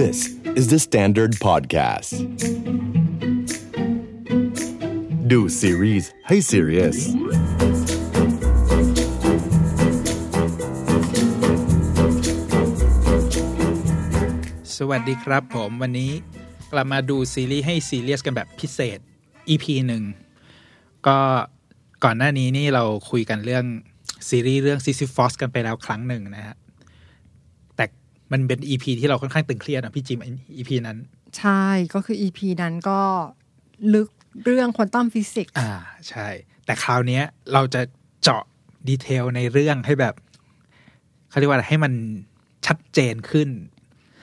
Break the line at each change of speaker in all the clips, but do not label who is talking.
This is the Standard Podcast ดูซีรีส์ให้ serious
สวัสดีครับผมวันนี้กลับมาดูซีรีส์ให้ซีเรียสกันแบบพิเศษ EP หนึ่งก็ก่อนหน้านี้นี่เราคุยกันเรื่องซีรีส์เรื่อง Sisyphus กันไปแล้วครั้งหนึ่งนะฮะ มันเป็น EP ที่เราค่อนข้างตึงเครียดนะพี่จิม EP นั้น
ใช่ก็คือ EP นั้นก็ลึกเรื่องควอนตัมฟิสิกส์
อ่าใช่ แต่คราวเนี้ยเราจะเจาะ detail ในเรื่องให้แบบเขาเรียกว่าอะไรให้มันชัดเจนขึ้น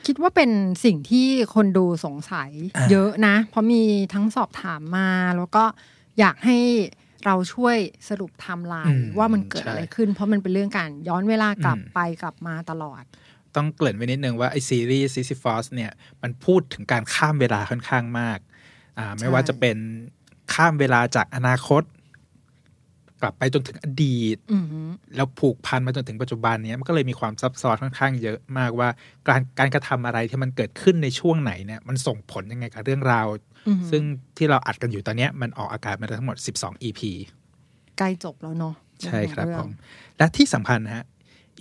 คิดว่าเป็นสิ่งที่คนดูสงสัย
อ่า
เยอะนะ เพราะมีทั้งสอบถามมา แล้วก็อยากให้เราช่วยสรุปไทม์ไลน์ว่ามันเกิดอะไรขึ้น เพราะมันเป็นเรื่องการย้อนเวลากลับไปกลับมาตลอด
ต้องเกริ่นไว้นิดนึงว่าไอ้ซีรีส์ Sisyphus เนี่ยมันพูดถึงการข้ามเวลาค่อนข้างมากอ่าไม่ว่าจะเป็นข้ามเวลาจากอนาคต กลับไปจนถึงอดีต
อือหือ
แล้วผูกพันมาจนถึงปัจจุบันเนี้ยมันก็เลยมีความซับซ้อนค่อนข้างเยอะมากว่า การการกระทำอะไรที่มันเกิดขึ้นในช่วงไหนเนี่ยมันส่งผลยังไงกับเรื่องราว
อือหือ
ซึ่งที่เราอัดกันอยู่ตอนเนี้ยมันออกอากาศมาทั้งหมด 12 EP
ใกล้จบแล้วเนาะ
ใช่ครับ
เอง
ผม และที่สำคัญนะฮะ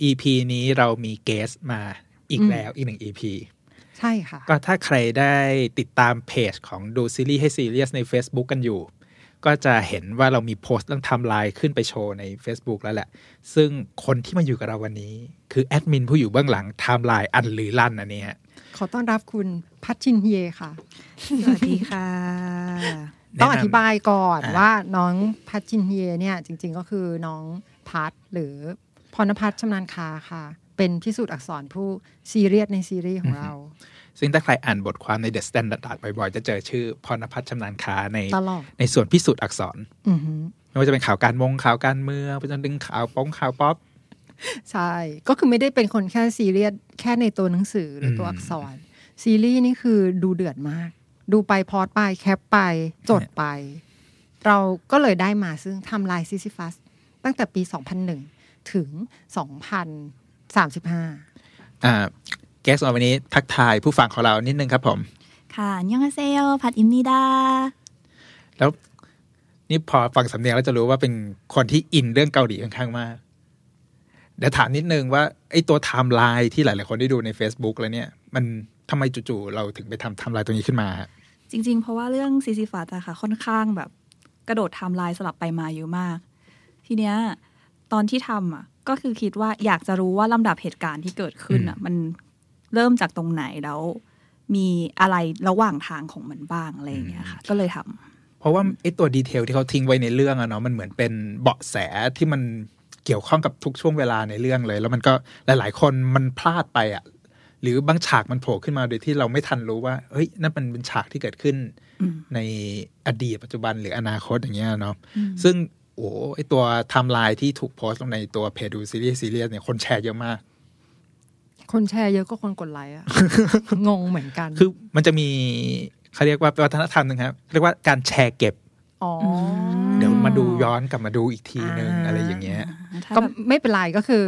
EP นี้เรามี guest มาอีกแล้วอีกหนึ่ง EP
ใช่ค่ะ
ก็ถ้าใครได้ติดตามเพจของดูซีรีส์ให้ซีเรียสใน Facebook กันอยู่ ก็จะเห็นว่าเรามีโพสต์เรื่องไทม์ไลน์ขึ้นไปโชว์ใน Facebook แล้วแหละ ซึ่งคนที่มาอยู่กับเราวันนี้ คือแอดมินผู้อยู่เบื้องหลังไทม์ไลน์อันลือลั่นอันนี้ฮะ
ขอต้อนรับคุณพัชชินเฮยค่ะ
สวัสดีค่ะ
ต้องอธิบายก่อน
อ่า
ว่าน้องพัชชินเฮยเนี่ย จริง ๆ ก็คือน้องพัทหรือ พรณพัฒน์ชำนาญคาค่ะ เป็นพิสูจน์อักษรผู้ซีเรียสในซีรีส์ของเรา
ซึ่งถ้าใครอ่านบทความใน The Standard บ่อยๆ จะเจอชื่อพรณพัฒน์ชำนาญคาใน
ตลอด
ในส่วนพิสูจน์อักษร
อือหือ
ไม่ว่าจะเป็นข่าวการมงข่าวการเมืองไปจนถึงข่าวป้องข่าวป๊อป
ใช่ ก็คือไม่ได้เป็นคนแค่ซีเรียสแค่ในตัวหนังสือหรือตัว
อืม
อักษร ซีรีส์นี่คือดูเดือดมาก ดูไป pause ไป cap ไป จดไป เราก็เลยได้มาซึ่งไทม์ไลน์ Sisyphus ตั้งแต่ปี 2001 ถึง 2035
อ่า guest วันนี้ทักทายผู้ฟังของเรานิดนึงครับผม
ค่ะอันยังอาเซโยผัดอิมนิดา
แล้วนี่พอฟังสำเนียงแล้วจะรู้ว่าเป็นคนที่อินเรื่องเกาหลีค่อนข้างมากเดี๋ยวถามนิดนึงว่าไอ้ตัวไทม์ไลน์ที่หลาย ๆ คนได้ดูใน Facebook แล้วเนี่ย มันทำไมจู่ๆเราถึงไปทำไทม์ไลน์ตรงนี้ขึ้นมาฮะ
จริง ๆ เพราะว่าเรื่อง Sisyphus อะค่ะ ค่อนข้างแบบ กระโดดไทม์ไลน์สลับไปมาเยอะมาก ทีเนี้ย ตอนที่ทำอะก็คือคิดว่าอยากจะรู้ว่าลำดับเหตุการณ์ที่เกิดขึ้นอะมันเริ่มจากตรงไหนแล้ว มีอะไรระหว่างทางของมันบ้างอะไรอย่างเงี้ยค่ะ ก็เลยทำ
เพราะว่าไอ้ตัว detail ที่เขาทิ้งไว้ในเรื่องอะเนาะมันเหมือนเป็นเบาะแสที่มันเกี่ยวข้องกับทุกช่วงเวลาในเรื่องเลย แล้วมันก็หลาย ๆ คนมันพลาดไปอะหรือบางฉากมันโผล่ขึ้นมาโดยที่เราไม่ทันรู้ว่า เฮ้ย นั่นมันเป็นฉากที่เกิดขึ้น
อืม
ในอดีตปัจจุบันหรืออนาคตอย่างเงี้ยเนาะ ซึ่ง โอ้ไอตัวไทม์ไลน์ที่ถูกโพสต์ลงในตัวเพจดูซีรีส์ซีเรียสเนี่ยคนแชร์เยอะมาก
คนแชร์เยอะก็คนกดไลค์อะงงเหมือนกัน
คือมันจะมีเขาเรียกว่าวัฒนธรรมหนึงครับเรียกว่าการแชร์เก็บ
อ๋อ
เดี๋ยวมาดูย้อนกลับมาดูอีกทีนึง
อ่า
อะไรอย่างเงี้ย
ถ้า
ก็
แบบ
ไม่เป็นไรก็คือ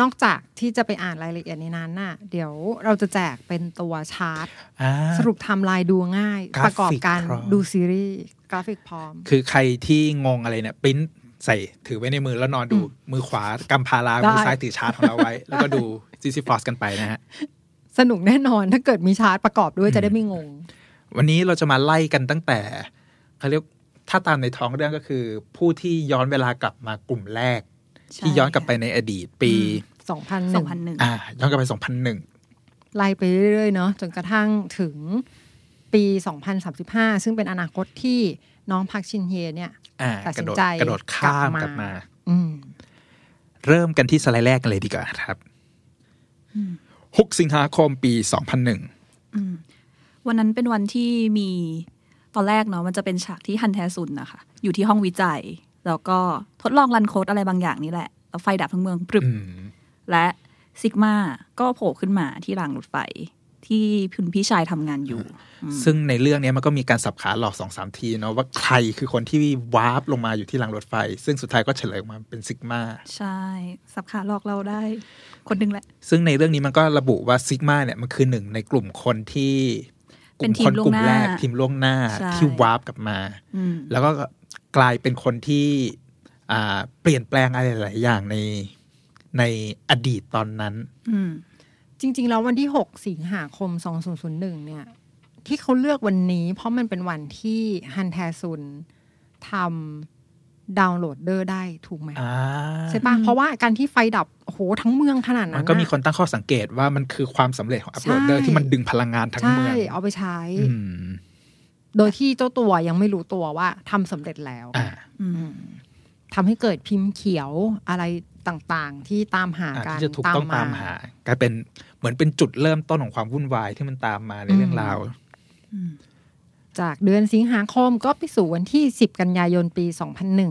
นอกจากที่จะไปอ่านรายละเอียดในนั้นน่ะ เดี๋ยวเราจะแจกเป็นตัวชาร์ต
อ่า
สรุปไทม์ไลน์ดูง่าย
กราฟิก
ประกอบการ
พร้อม
ดูซีรีส์กราฟิกพร้อม
คือใครที่งงอะไรเนี่ยปริ้นใส่ถือไว้ในมือแล้วนอนดูมือขวากำพารา
ได้
มือซ้ายถือชาร์ตของเราไว้ แล้วก็ดู Sisyphus กันไปนะฮะ
สนุกแน่นอนถ้าเกิดมีชาร์ตประกอบด้วยจะได้ไม่งง
วันนี้เราจะมาไล่กันตั้งแต่เขาเรียกถ้าตามในท้องเรื่องก็คือ ผู้ที่ย้อนเวลากลับมากลุ่มแรก ที่ย้อนกลับไปในอดีตปี
สอง
2001
พันหนึ่ง
อ่าย้อนกลับไป2001
ไล่ไปเรื่อยๆเนาะจนกระทั่งถึงปี 2035 ซึ่งเป็นอนาคตที่น้องพักชินเฮเนี่ย
อ่า
ตัด
ก
สิ
ระ
น
โดด
ใจ
กระโดดข้ามก
กลั
ลับบ
มา
มา
อืม
เริ่มกันที่สไลด์แรกกันเลยดีกว่าครับหกสิงหาคมปี 2001
วันนั้นเป็นวันที่มีตอนแรกเนาะมันจะเป็นฉากที่ฮันแทซุนนะคะ อยู่ที่ห้องวิจัย แล้วก็ทดลองรันโค้ดอะไรบางอย่างนี่แหละแล้วไฟดับทั้งเมืองปรึบ
อืม
และซิกมาก็โผล่ขึ้นมาที่รางรถไฟที่คุณพี่ชายทำงานอยู่
ซึ่งในเรื่องเนี้ยมันก็มีการสับขาหลอกสองสามทีเนาะว่าใครคือคนที่วาร์ปลงมาอยู่ที่รางรถไฟ ซึ่งสุดท้ายก็เฉลยออกมาเป็นซิกมา
ใช่ สับขาหลอกเราได้ คนหนึ่งแหละ
ซึ่งในเรื่องนี้มันก็ระบุว่าซิกมาเนี่ยมันคือหนึ่งในกลุ่มคนที่ก
เป็น
ลุ่ม
ที
ค
ม
นกลุ่ม
ล่วงห
แร
น้า
กทีมล่วงหน้า
ใช่
ที่วาร์ปกลับมา
อืม
แล้วก็ กลายเป็นคนที่อ่าเปลี่ยนแปลงอะไรหลายๆอย่างในในอดีตตอนนั้น
อืม
จริง ๆ แล้ววันที่ 6 สิงหาคม 2001 เนี่ย ที่เขาเลือกวันนี้เพราะมันเป็นวันที่ฮันแทซุนทำ downloader ได้ถูกไหม
อ่า
ใช่ปะเพราะว่าการที่ไฟดับโอ้โหทั้งเมืองขนาดนั้
มันก็มี
อะ
คนตั้งข้อสังเกตว่ามันคือความสำเร็จของอัพโหลดเดอร์
ใช่
ที่มันดึงพลังงานทั้ง
ใช่
เมือง
เอาไปใช้
อืม
โดยที่เจ้าตัวยังไม่รู้ตัวว่าทำสำเร็จแล้ว
อ่า
อืม
ทำให้เกิดพิมพ์เขียวอะไรต่างๆ ที่ตามหา
อ่า
กัน
ที่จะถูกต้องตามหากลายเป็นเหมือนเป็นจุดเริ่มต้นของความวุ่นวายที่มันตามมาในเรื่องราว
จากเดือนสิงหาคมก็ไปสู่วันที่ 10 กันยายนปี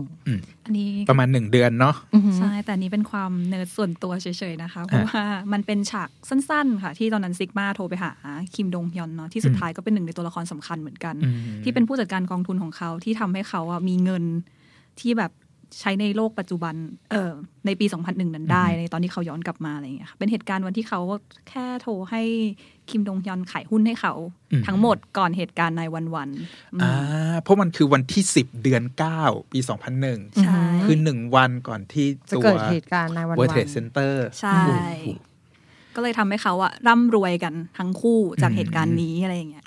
2001
อันนี้
ประมาณหนึ่งเดือนเนาะ
อือหือ
ใช่แต่อันนี้เป็นความเนิร์ดส่วนตัวเฉยๆนะคะเพราะว่ามันเป็นฉากสั้นๆ ค่ะ ที่ตอนนั้นซิกมาโทรไปหาคิมดงฮยอนเนาะที่สุดท้ายก็เป็นหนึ่งในตัวละครสำคัญเหมือนกัน
อืม
ที่เป็นผู้จัดการกองทุนของเขาที่ทำให้เขาอะมีเงินที่แบบ ใช้ในโลกปัจจุบันเออในปี 2001 นั้นได้ ในตอนที่เขาย้อนกลับมาอะไรอย่างเงี้ยค่ะเป็นเหตุการณ์วันที่เขาแค่โทรให้คิมดงฮยอนขายหุ้นให้เขา
อืม
ทั้งหมดก่อนเหตุการณ์ในวันวันๆอืม
อ่าเพราะมันคือวันที่สิบเดือนเก้าปีสองพันหนึ่ง
ใช่
คือหนึ่งวันก่อนที่
จะ
ตัว
เกิดเหตุการณ์ในวัน
World
วัน
Trade Center
ใช่ ก็เลยทำให้เขาอะร่ำรวยกันทั้งคู่จาก
อืม
เหตุการณ์นี้อะไรอย่างเงี้ย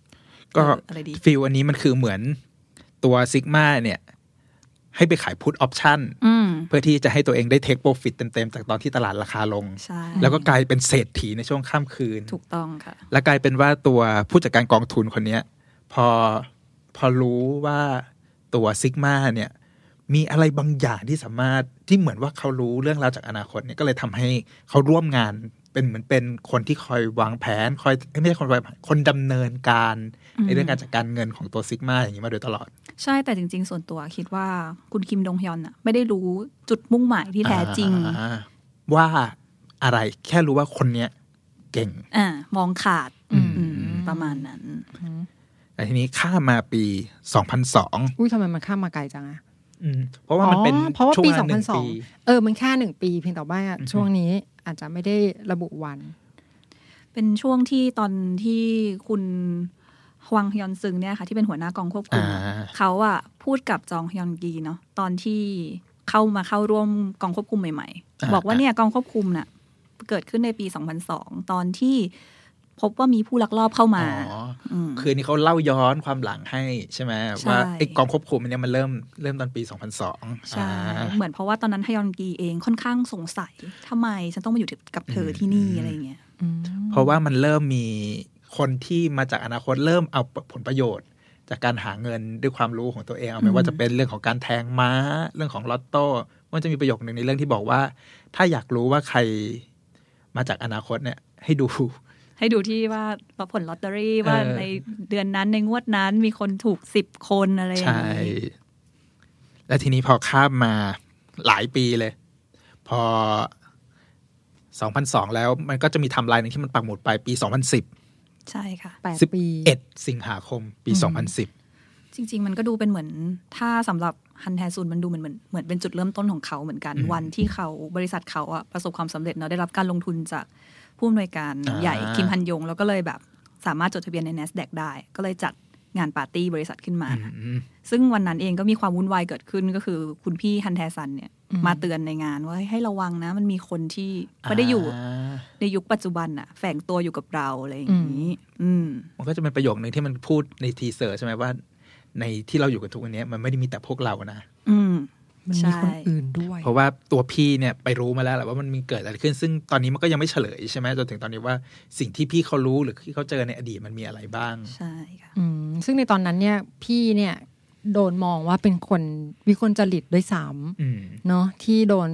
ก็
เอออะไรดี
ฟิลอันนี้มันคือเหมือนตัวซิกมาเนี่ย ให้ไปขาย put option อื
ม
เพื่อที่จะให้ตัวเองได้ take profit เต็ม ๆ จากตอนที่ตลาดราคาลง
ใช่
แล้วก็กลายเป็นเศรษฐีในช่วงข้ามคืน
ถูกต้องค่ะ
แล้วกลายเป็นว่าตัวผู้จัดการกองทุนคนเนี้ยพอพอรู้ว่าตัวซิกมาเนี่ยมีอะไรบางอย่างที่สามารถที่เหมือนว่าเขารู้เรื่องราวจากอนาคตเนี่ยก็เลยทำให้เขาร่วมงาน เป็นเหมือนเป็นคนที่คอยวางแผนคอยเอ้ยไม่ใช่คนวางแผนคนดำเนินการ
อืม
ในเรื่องการจัดการเงินของตัวซิกมาอย่างนี้มาโดยตลอด
ใช่แต่จริง ๆ ส่วนตัวคิดว่าคุณคิมดงฮยอนอะไม่ได้รู้จุดมุ่งหมายที่แท้จริง
อ่าว่าอะไรแค่รู้ว่าคนเนี้ยเก่ง
อ่ามองขาด
อืม
อืมประมาณนั้น
แต่ทีนี้ข้ามมาปี 2002
อุ้ยทำไมมันข้ามมาไกลจังอะ
อืม เพราะว่ามันเป็น
อ๋อเพราะว่า
ช่วง
ปี
เวลาหนึ่งปี
2002เออมันแค่หนึ่งปีเพียงแต่ว่าช่วงนี้อาจจะไม่ได้ระบุวัน
เป็นช่วงที่ตอนที่คุณฮวังฮยอนซึงเนี่ยค่ะที่เป็นหัวหน้ากองควบคุม
อ่า
เขาอะพูดกับจองฮยอนกีเนาะตอนที่เข้ามาเข้าร่วมกองควบคุมใหม่
อ่า
ๆบอกว่าเนี่ยกองควบคุมน่ะเกิดขึ้นในปี 2002 ตอนที่ พบว่ามีผู้ลักลอบเข้ามา
อ๋อ
ม
คือนี่เขาเล่าย้อนความหลังให้ใช่ไหม
ใช่
ว่าไอ้กองควบคุมมันเนี่ยมันเริ่มเริ่มตอนปี 2002
ใช่
อ่า
เหมือนเพราะว่าตอนนั้นฮยอนกีเองค่อนข้างสงสัยทำไมฉันต้องมาอยู่กับเธอที่นี่อะไรอย่างเงี้ย
เพราะว่ามันเริ่มมีคนที่มาจากอนาคตเริ่มเอาผลประโยชน์ จากการหาเงินด้วยความรู้ของตัวเองเอาไม่ว่าจะเป็นเรื่องของการแทงม้า เรื่องของลอตโต้มันจะมีประโยคหนึ่งในเรื่องที่บอกว่า ถ้าอยากรู้ว่าใครมาจากอนาคตเนี่ย ให้ดู
ให้ดูที่ว่าผลลอตเตอรี่ว่า
เออ
ในเดือนนั้นในงวดนั้นมีคนถูกสิบคนอะไรอย่าง
ใช่
นี้
แล้วทีนี้พอข้ามมาหลายปีเลย พอ 2002 แล้วมันก็จะมีไทำลายหนึ่งที่มันปักหมุดไปปี 2010
ใช่ค่ะ
แปดปี
11สิงหาคม ปี 2010
จริง ๆ มันก็ดูเป็นเหมือน ถ้าสำหรับฮันแทซุนมันดูเหมือนเหมือนเหมือนเป็นจุดเริ่มต้นของเขาเหมือนกัน
อืม
วันที่เขาบริษัทเขาอะประสบความสำเร็จเนาะได้รับการลงทุนจาก ผู้อำนวยการ
อ่า
ใหญ่คิมฮันยง แล้วก็เลยแบบสามารถจดทะเบียนใน NASDAQ ได้ ก็เลยจัดงานปาร์ตี้บริษัทขึ้นมา
อืม
ซึ่งวันนั้นเองก็มีความวุ่นวายเกิดขึ้นก็คือคุณพี่ฮันแทซันเนี่ย
อืม
มาเตือนในงานว่าให้ระวังนะ มันมีคนที่ไม่ได้อยู่าในยุคปัจจุบันอะแฝงตัวอยู่กับเราอะไรอย่างนี้ อืม
มันก็จะเป็นประโยคหนึ่งที่มันพูดในทีเซอร์ใช่ไหมว่า ในที่เราอยู่กันทุกวันนี้มันไม่ได้มีแต่พวกเรานะ
อืม
มันมี
ใช่
คนอื่นด้วย
เพราะว่าตัวพี่เนี่ยไปรู้มาแล้วแหละว่ามันมีเกิดอะไรขึ้น ซึ่งตอนนี้มันก็ยังไม่เฉลยใช่ไหมจนถึงตอนนี้ว่าสิ่งที่พี่เขารู้หรือที่เขาเจอในอดีตมันมีอะไรบ้าง
ใช่ค่ะ
อืมซึ่งในตอนนั้นเนี่ยพี่เนี่ยโดนมองว่าเป็นคนวิกลจริตด้วยซ้
อืมำ
เนาะที่โดน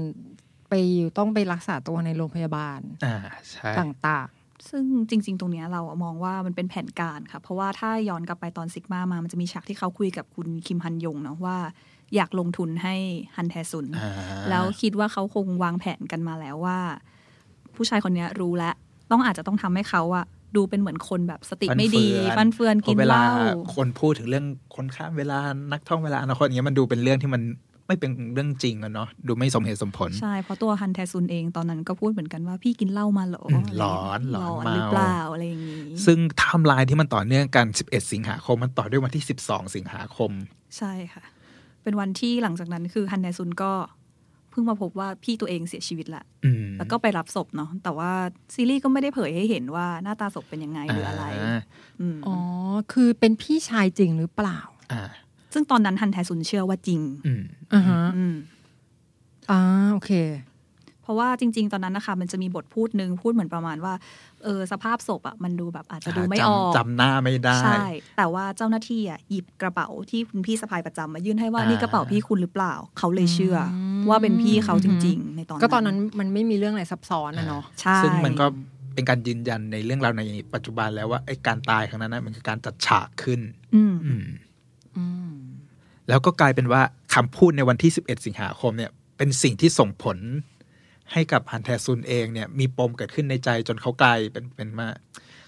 ไปต้องไปรักษาตัวในโรงพยาบาล
อ่าใช่
ต่าง
ซึ่งจริง ๆ ตรงเนี้ยเราอะมองว่ามันเป็นแผนการค่ะ เพราะว่าถ้าย้อนกลับไปตอนซิกมามา มันจะมีฉากที่เขาคุยกับคุณคิมฮันยงเนาะว่า อยากลงทุนให้ฮันแทซุน
อ่า
แล้วคิดว่าเขาคงวางแผนกันมาแล้วว่า ผู้ชายคนเนี้ยรู้แล้ว ต้องอาจจะต้องทำให้เขาอะดูเป็นเหมือนคนแบบสติ
ฟัน
ไม่ดี
เฟือน
ฟันเฟือนกิน
พอเว
เห
ลา
ล้า
คนพูดถึงเรื่องคนข้ามเวลานักท่องเวลาอนาคตอย่างเงี้ยมันดูเป็นเรื่องที่มันไม่เป็นเรื่องจริงอะเนาะดูไม่สมเหตุสมผล
ใช่ เพราะตัวฮันแทซุนเองตอนนั้นก็พูดเหมือนกันว่าพี่กินเหล้ามาเหรอ
อืมะ
ไร
หลอนหลอน
หรือ
เมา
เปล่าอะไรอย่างนี้
ซึ่งไทม์ไลน์ที่มันต่อเนื่องกัน 11 สิงหาคมมันต่อด้วยวันที่ 12 สิงหาคม
ใช่ค่ะ เป็นวันที่หลังจากนั้นคือฮันแทซุนก็เพิ่งมาพบว่าพี่ตัวเองเสียชีวิตละ
อืม
แล้วก็ไปรับศพเนาะแต่ว่าซีรีส์ก็ไม่ได้เผยให้เห็นว่าหน้าตาศพเป็นยังไงหรืออะไราอืม
อ๋อคือเป็นพี่ชายจริงหรือเปล่า
อ่า
ซึ่งตอนนั้นฮันแทซุนเชื่อว่าจริง
อืม
อ่าฮะ
อืม
อ่าโอเค
เพราะว่าจริง ๆ ตอนนั้นนะคะมันจะมีบทพูดหนึ่งพูดเหมือนประมาณว่าเออสภาพศพอะมันดูแบบอาจจะดูไม่ออก
จำจำหน้าไม่ได้
ใช่แต่ว่าเจ้าหน้าที่อะหยิบกระเป๋าที่คุณพี่สะพายประจำมายื่นให้ว่า
อ่านี่
นี่กระเป๋าพี่คุณหรือเปล่า เขาเลยเชื่ออ
ม
ว่าเป็นพี่เขาจริง ๆ ในตอนนั้น
ก็ตอนนั้นมันไม่มีเรื่องอะไรซับซ้อนนะเนาะ
ใช่
ซึ่งมันก็เป็นการยืนยันในเรื่องราวในปัจจุบันแล้วว่าไอ้การตายครั้งนั้นนะมันคือการจัดฉากขึ้น
อืม
อืม
อืม
แล้วก็กลายเป็นว่าคำพูดในวันที่ 11 สิงหาคมเนี่ย เป็นสิ่งที่ส่งผล ให้กับฮันแทซุนเองเนี่ยมีปมเกิดขึ้นในใจจนเขากลายเป็นเป็นว่า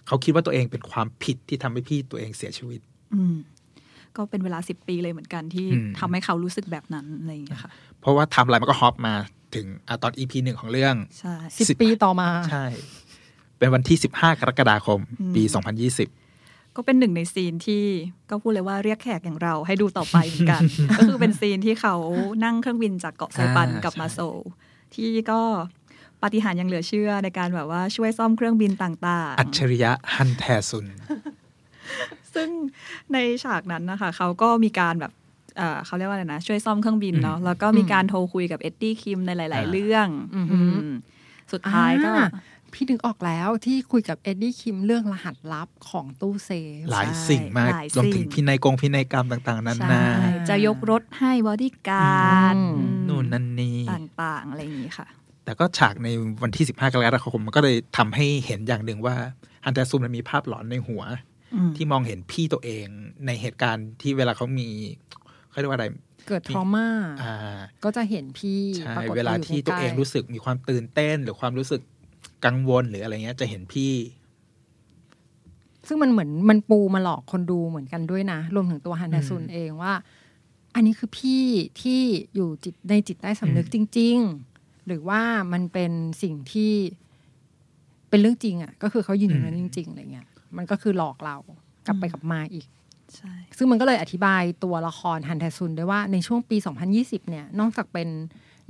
เขาคิดว่าตัวเองเป็นความผิดที่ทำให้พี่ตัวเองเสียชีวิต
อืมก็เป็นเวลาสิบปีเลยเหมือนกันที่
อืม
ทำให้เขารู้สึกแบบนั้นอะไรอย่างเงี้ยค่ะ
เพราะว่าไทำอะไรมันก็ฮอปมาถึงอะตอน EP หนึ่งของเรื่อง
ใช่
สิบ
สิบ
ปีต่อมา
ใช่ เป็นวันที่15กรกฎาคม
อืม
ปี2020
ก็เป็นหนึ่งในซีนที่ก็พูดเลยว่าเรียกแขกอย่างเราให้ดูต่อไปเหมือนกัน ก็คือเป็นซีนที่เขานั่งเครื่องบินจากเกาะไซปัน
อ่าก
ลับมา
ใช่
โซล ที่ก็ปาฏิหาริย์ยังเหลือเชื่อในการแบบว่าช่วยซ่อมเครื่องบินต่างๆ
อัจฉริยะฮันแทซุน
ซึ่งในฉากนั้นนะคะเขาก็มีการแบบเอ่อเขาเรียกว่าอะไรนะช่วยซ่อมเครื่องบินเนาะแล้วก็มีการโทรคุยกับเอ็ดดี้คิมในหลาย
อ่า
ๆเรื่อง
อือหื
อื
อ
มสุดท้ายก็
อ่าพี่นึกออกแล้วที่คุยกับเอ็ดดี้คิมเรื่องรหัสลับของตู้เซฟ
หลายสิ่งมาก
หลาย
รวมถึ
สิ่
ง
ง
พินัยกงพินัยกรรมต่าง ๆ นั้น
ใช่
นา
จะยกรถให้บอดี้การ์ด
อืม
อืม
นู่นนั่นนี่
ต่างๆ อะไรอย่างนี้ค่ะ
แต่ก็ฉากในวันที่ 15 กรกฎาคมมันก็เลยทำให้เห็นอย่างหนึ่งว่าฮันแทซุนมันมีภาพหลอนในหัว
อืม
ที่มองเห็นพี่ตัวเองในเหตุการณ์ที่เวลาเขามีเขาเรียกว่าอะไร
เกิดทรมา
อ่า
ก็จะเห็นพี่
ใช่
ปรากฏ
เวลา
อยู่
ที่ตัวเอง
ใกล้ๆ
รู้สึกมีความตื่นเต้น หรือความรู้สึกกังวลหรืออะไรเงี้ย จะเห็นพี่
ซึ่งมันเหมือนมันปูมาหลอกคนดูเหมือนกันด้วยนะ รวมถึงตัวฮันนาซุน
อืม
เองว่า อันนี้คือพี่ที่อยู่จิตในจิตใต้สำนึก
อื
จ
ม
ริง ๆ หรือว่ามันเป็นสิ่งที่เป็นเรื่องจริงอะก็คือเขายืนอยู่นั้นจริง ๆอะไรเงี้ยมันก็คือหลอกเรากลับไปกลับมาอีก
ใช่
ซึ่งมันก็เลยอธิบายตัวละครฮันแทซุนด้วยว่าในช่วงปี 2020 เนี่ย นอกจากเป็น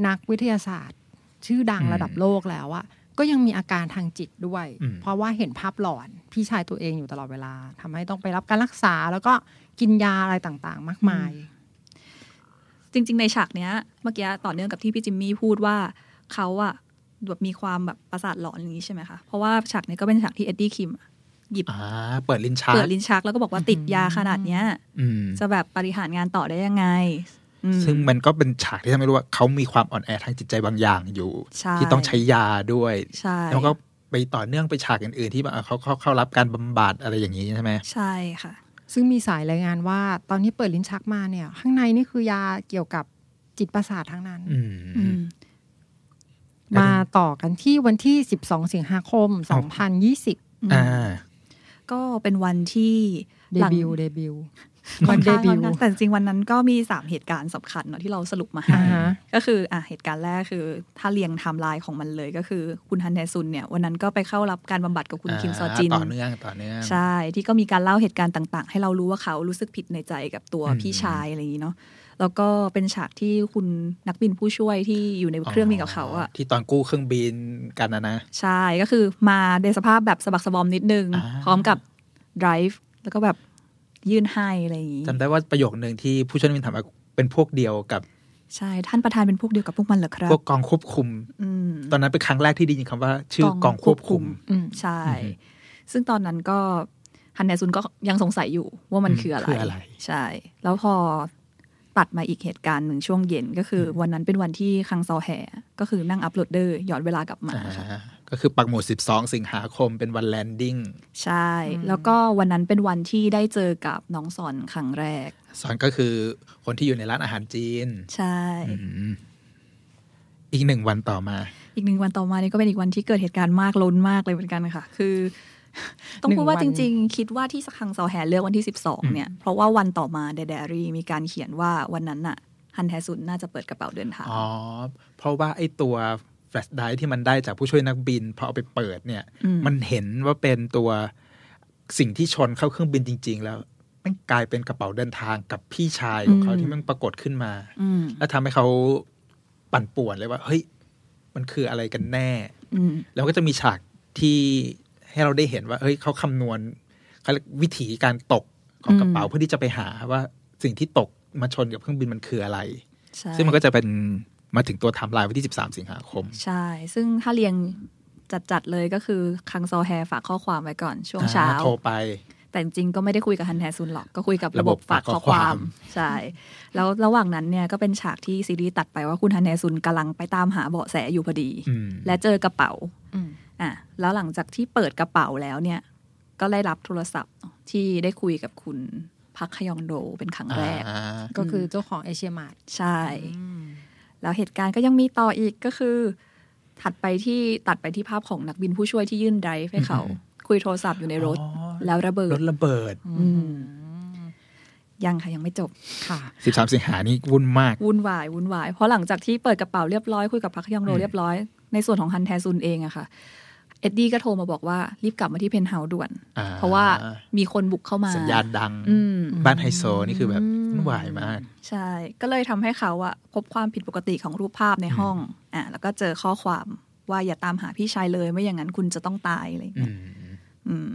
นักวิทยาศาสตร์ ชื่อดัง
อืม
ระดับโลกแล้วอะก็ยังมีอาการทางจิตด้วย
อืม
เพราะว่าเห็นภาพหลอนพี่ชายตัวเองอยู่ตลอดเวลาทำให้ต้องไปรับการรักษาแล้วก็กินยาอะไรต่างๆ มากมาย
จริง ๆ ในฉากเนี้ยเมื่อกี้ต่อเนื่องกับที่พี่จิมมี่พูดว่าเขาอะแบบมีความแบบประสาทหลอนอย่างนี้ใช่ไหมคะ เพราะว่าฉากเนี้ยก็เป็นฉากที่เอ็ดดี้คิมอะหยิบ
อ่าเปิดลิ้นชัก
เปิดลิ้นชักแล้วก็บอกว่าติดยาขนาดเนี้ย
อืม
จะแบบบริหารงานต่อได้ยังไงอืม
ซึ่งมันก็เป็นฉากที่ทำให้รู้ว่าเขามีความอ่อนแอทางจิตใจบางอย่างอยู่
ใช่
ที่ต้องใช้ยาด้วย
ใช่
แล้วก็ไปต่อเนื่องไปฉากอื่นๆที่แบบเขาเขาเข้ารับการบำบัดอะไรอย่างนี้ใช่ไหม
ใช่ค่ะ
ซึ่งมีสายรายงานว่า ตอนที่เปิดลิ้นชักมาเนี่ย ข้างในนี่คือยาเกี่ยวกับจิตประสาททั้งนั้น
อืม
อืม
มาต่อกันที่วันที่ 12 สิงหาคม 2020
อ่า
ก็เป็นวันที่
เด
หลัง
บิวต์เดบิวต์
ค่
วั
อนน
เด
ข้าง
บิ
ค่
ว
อนข้าง
ต์
แต่จริงๆวันนั้นก็มีสามเหตุการณ์สำคัญเนาะที่เราสรุปมาให้
อ่าฮะ
ก็คืออะเหตุการณ์แรกคือ ถ้าเรียงไทม์ไลน์ของมันเลยก็คือคุณฮันแทซุนเนี่ยวันนั้นก็ไปเข้ารับการบำบัดกับคุณคิมซอจิน
ต่อเนื่องต่อเนื่อง
ใช่ที่ก็มีการเล่าเหตุการณ์ต่าง ๆ ให้เรารู้ว่าเขารู้สึกผิดในใจกับตัว
อืม
พี่ชายอะไรอย่างนี้เนาะแล้วก็เป็นฉากที่คุณนักบินผู้ช่วยที่อยู่ในเครื่องบินกับเขาอะ
ที่ตอนกู้เครื่องบินกันนะนะ
ใช่ก็คือมาในสภาพแบบสะบักสะบอมนิดนึง
อ่า
พร้อมกับ drive แล้วก็แบบ ยื่นให้อะไรอย่างนี้
จำได้ว่าประโยคหนึ่งที่ผู้ช่วยนักบินถามว่าเป็นพวกเดียวกับ
ใช่ท่านประธานเป็นพวกเดียวกับพวกมันเหรอครับ
พวกกองควบคุม
อืม
ตอนนั้นเป็นครั้งแรกที่ได้ยินคำว่า ชื่อกองควบคุม
อืม
ใช่
อืม
ซึ่งตอนนั้นก็ฮันแทซุนก็ยังสงสัยอยู่ว่ามัน
อืม
คืออะไร
คืออะไร
ใช่ แล้วพอ ตัดมาอีกเหตุการณ์หนึ่งช่วงเย็นก็คืออวันนั้นเป็นวันที่คังซอแฮก็คือนั่ง uploader ย้อนเวลากลับมา
อ่า
ค่ะ
ก็คือปักหมุด 12 สิงหาคมเป็นวัน landing
ใช่ แล้วก็วันนั้นเป็นวันที่ได้เจอกับน้องซอนครั้งแรก
ซอนก็คือคนที่อยู่ในร้านอาหารจีน
ใช่
อืมอีกหนึ่งวันต่อมา
อีกหนึ่งวันต่อมานี่ก็เป็นอีกวันที่เกิดเหตุการณ์มากล้นมากเลยเหมือนกันค่ะ คือ ต้องพูดว่า
หนึ่
จ
งวัน
ริง ๆ คิดว่าที่คังซอแฮเลือกวันที่ 12 เนี่ย เพราะว่าวันต่อมาเดดอรี่มีการเขียนว่าวันนั้นน่ะฮันแทซุนน่าจะเปิดกระเป๋าเดินทาง
อ๋อ เพราะว่าไอ้ตัวแฟลชไดรฟ์ที่มันได้จากผู้ช่วยนักบินพอเอาไปเปิดเนี่ย
อืม
มันเห็นว่าเป็นตัวสิ่งที่ชนเข้าเครื่องบินจริง ๆ แล้วมันกลายเป็นกระเป๋าเดินทางกับพี่ชายของเขาที่มันปรากฏขึ้นมา
อืม
แล้วทำให้เขาปั่นป่วนเลยว่า เฮ้ย มันคืออะไรกันแน่
อืม
แล้วก็จะมีฉากที่ ให้เราได้เห็นว่าเฮ้ยเขาคำนวณเขาเรียกวิถีการตกของกระเป๋า
อืม
เพื่อที่จะไปหาว่าสิ่งที่ตกมาชนกับเครื่องบินมันคืออะไร
ใช่
ซึ่งมันก็จะเป็นมาถึงตัวไทม์ไลน์วันที่ 13 สิงหาคม
ใช่ ซึ่งถ้าเรียงจัดๆเลยก็คือคังซอแฮฝากข้อความไว้ก่อน ช่วงเช้า
อ่โทรไป
แต่จริงๆก็ไม่ได้คุยกับฮันแทซุนหรอกก็คุยกับระบบฝากข้อ
ระบบฝากข้อ
ค
ความ
วามใช่แล้วระหว่างนั้นเนี่ยก็เป็นฉากที่ซีรีส์ตัดไปว่าคุณฮันแทซุนกำลังไปตามหาเบาะแสอยู่พอดี
อืม
และเจอกระเป๋า
อืม
อะแล้วหลังจากที่เปิดกระเป๋าแล้วเนี่ย ก็ได้รับโทรศัพท์ที่ได้คุยกับคุณพักขยองโดเป็นครั้งแรก
อ่า
ก็คือเจ้าของเอเชียมาร์ท
ใช่ แล้วเหตุการณ์ก็ยังมีต่ออีกก็คือ ถัดไปที่ตัดไปที่ภาพของนักบินผู้ช่วยที่ยื่น drive ให้เขา คุยโทรศัพท์อยู่ในรถ
อ๋อ
แล้วรถระเบิด
ระเบิด
อืมยังค่ะ ยังไม่จบ
ค่ะ
13 สิงหานี่วุ่นมาก
วุ่นวายวุ่นวาย เพราะหลังจากที่เปิดกระเป๋าเรียบร้อยคุยกับพักยองโด
อืม
เรียบร้อย ในส่วนของฮันแทซุนเองอะค่ะ เอ็ดดี้ก็โทรมาบอกว่า รีบกลับมาที่เพนท์เฮาส์ด่วน
อ่
เพราะว่ามีคนบุกเข้ามา
สัญญาณดัง
อืม
บ้านไฮโซนี่คือแบบวุ่นวายมาก
ใช่ ก็เลยทำให้เขาอะพบความผิดปกติของรูปภาพในห้องอะแล้วก็เจอข้อความว่าอย่าตามหาพี่ชายเลยไม่อย่างนั้นคุณจะต้องตายอะไรอย่าง
อื
เงี้ย
ม
อืม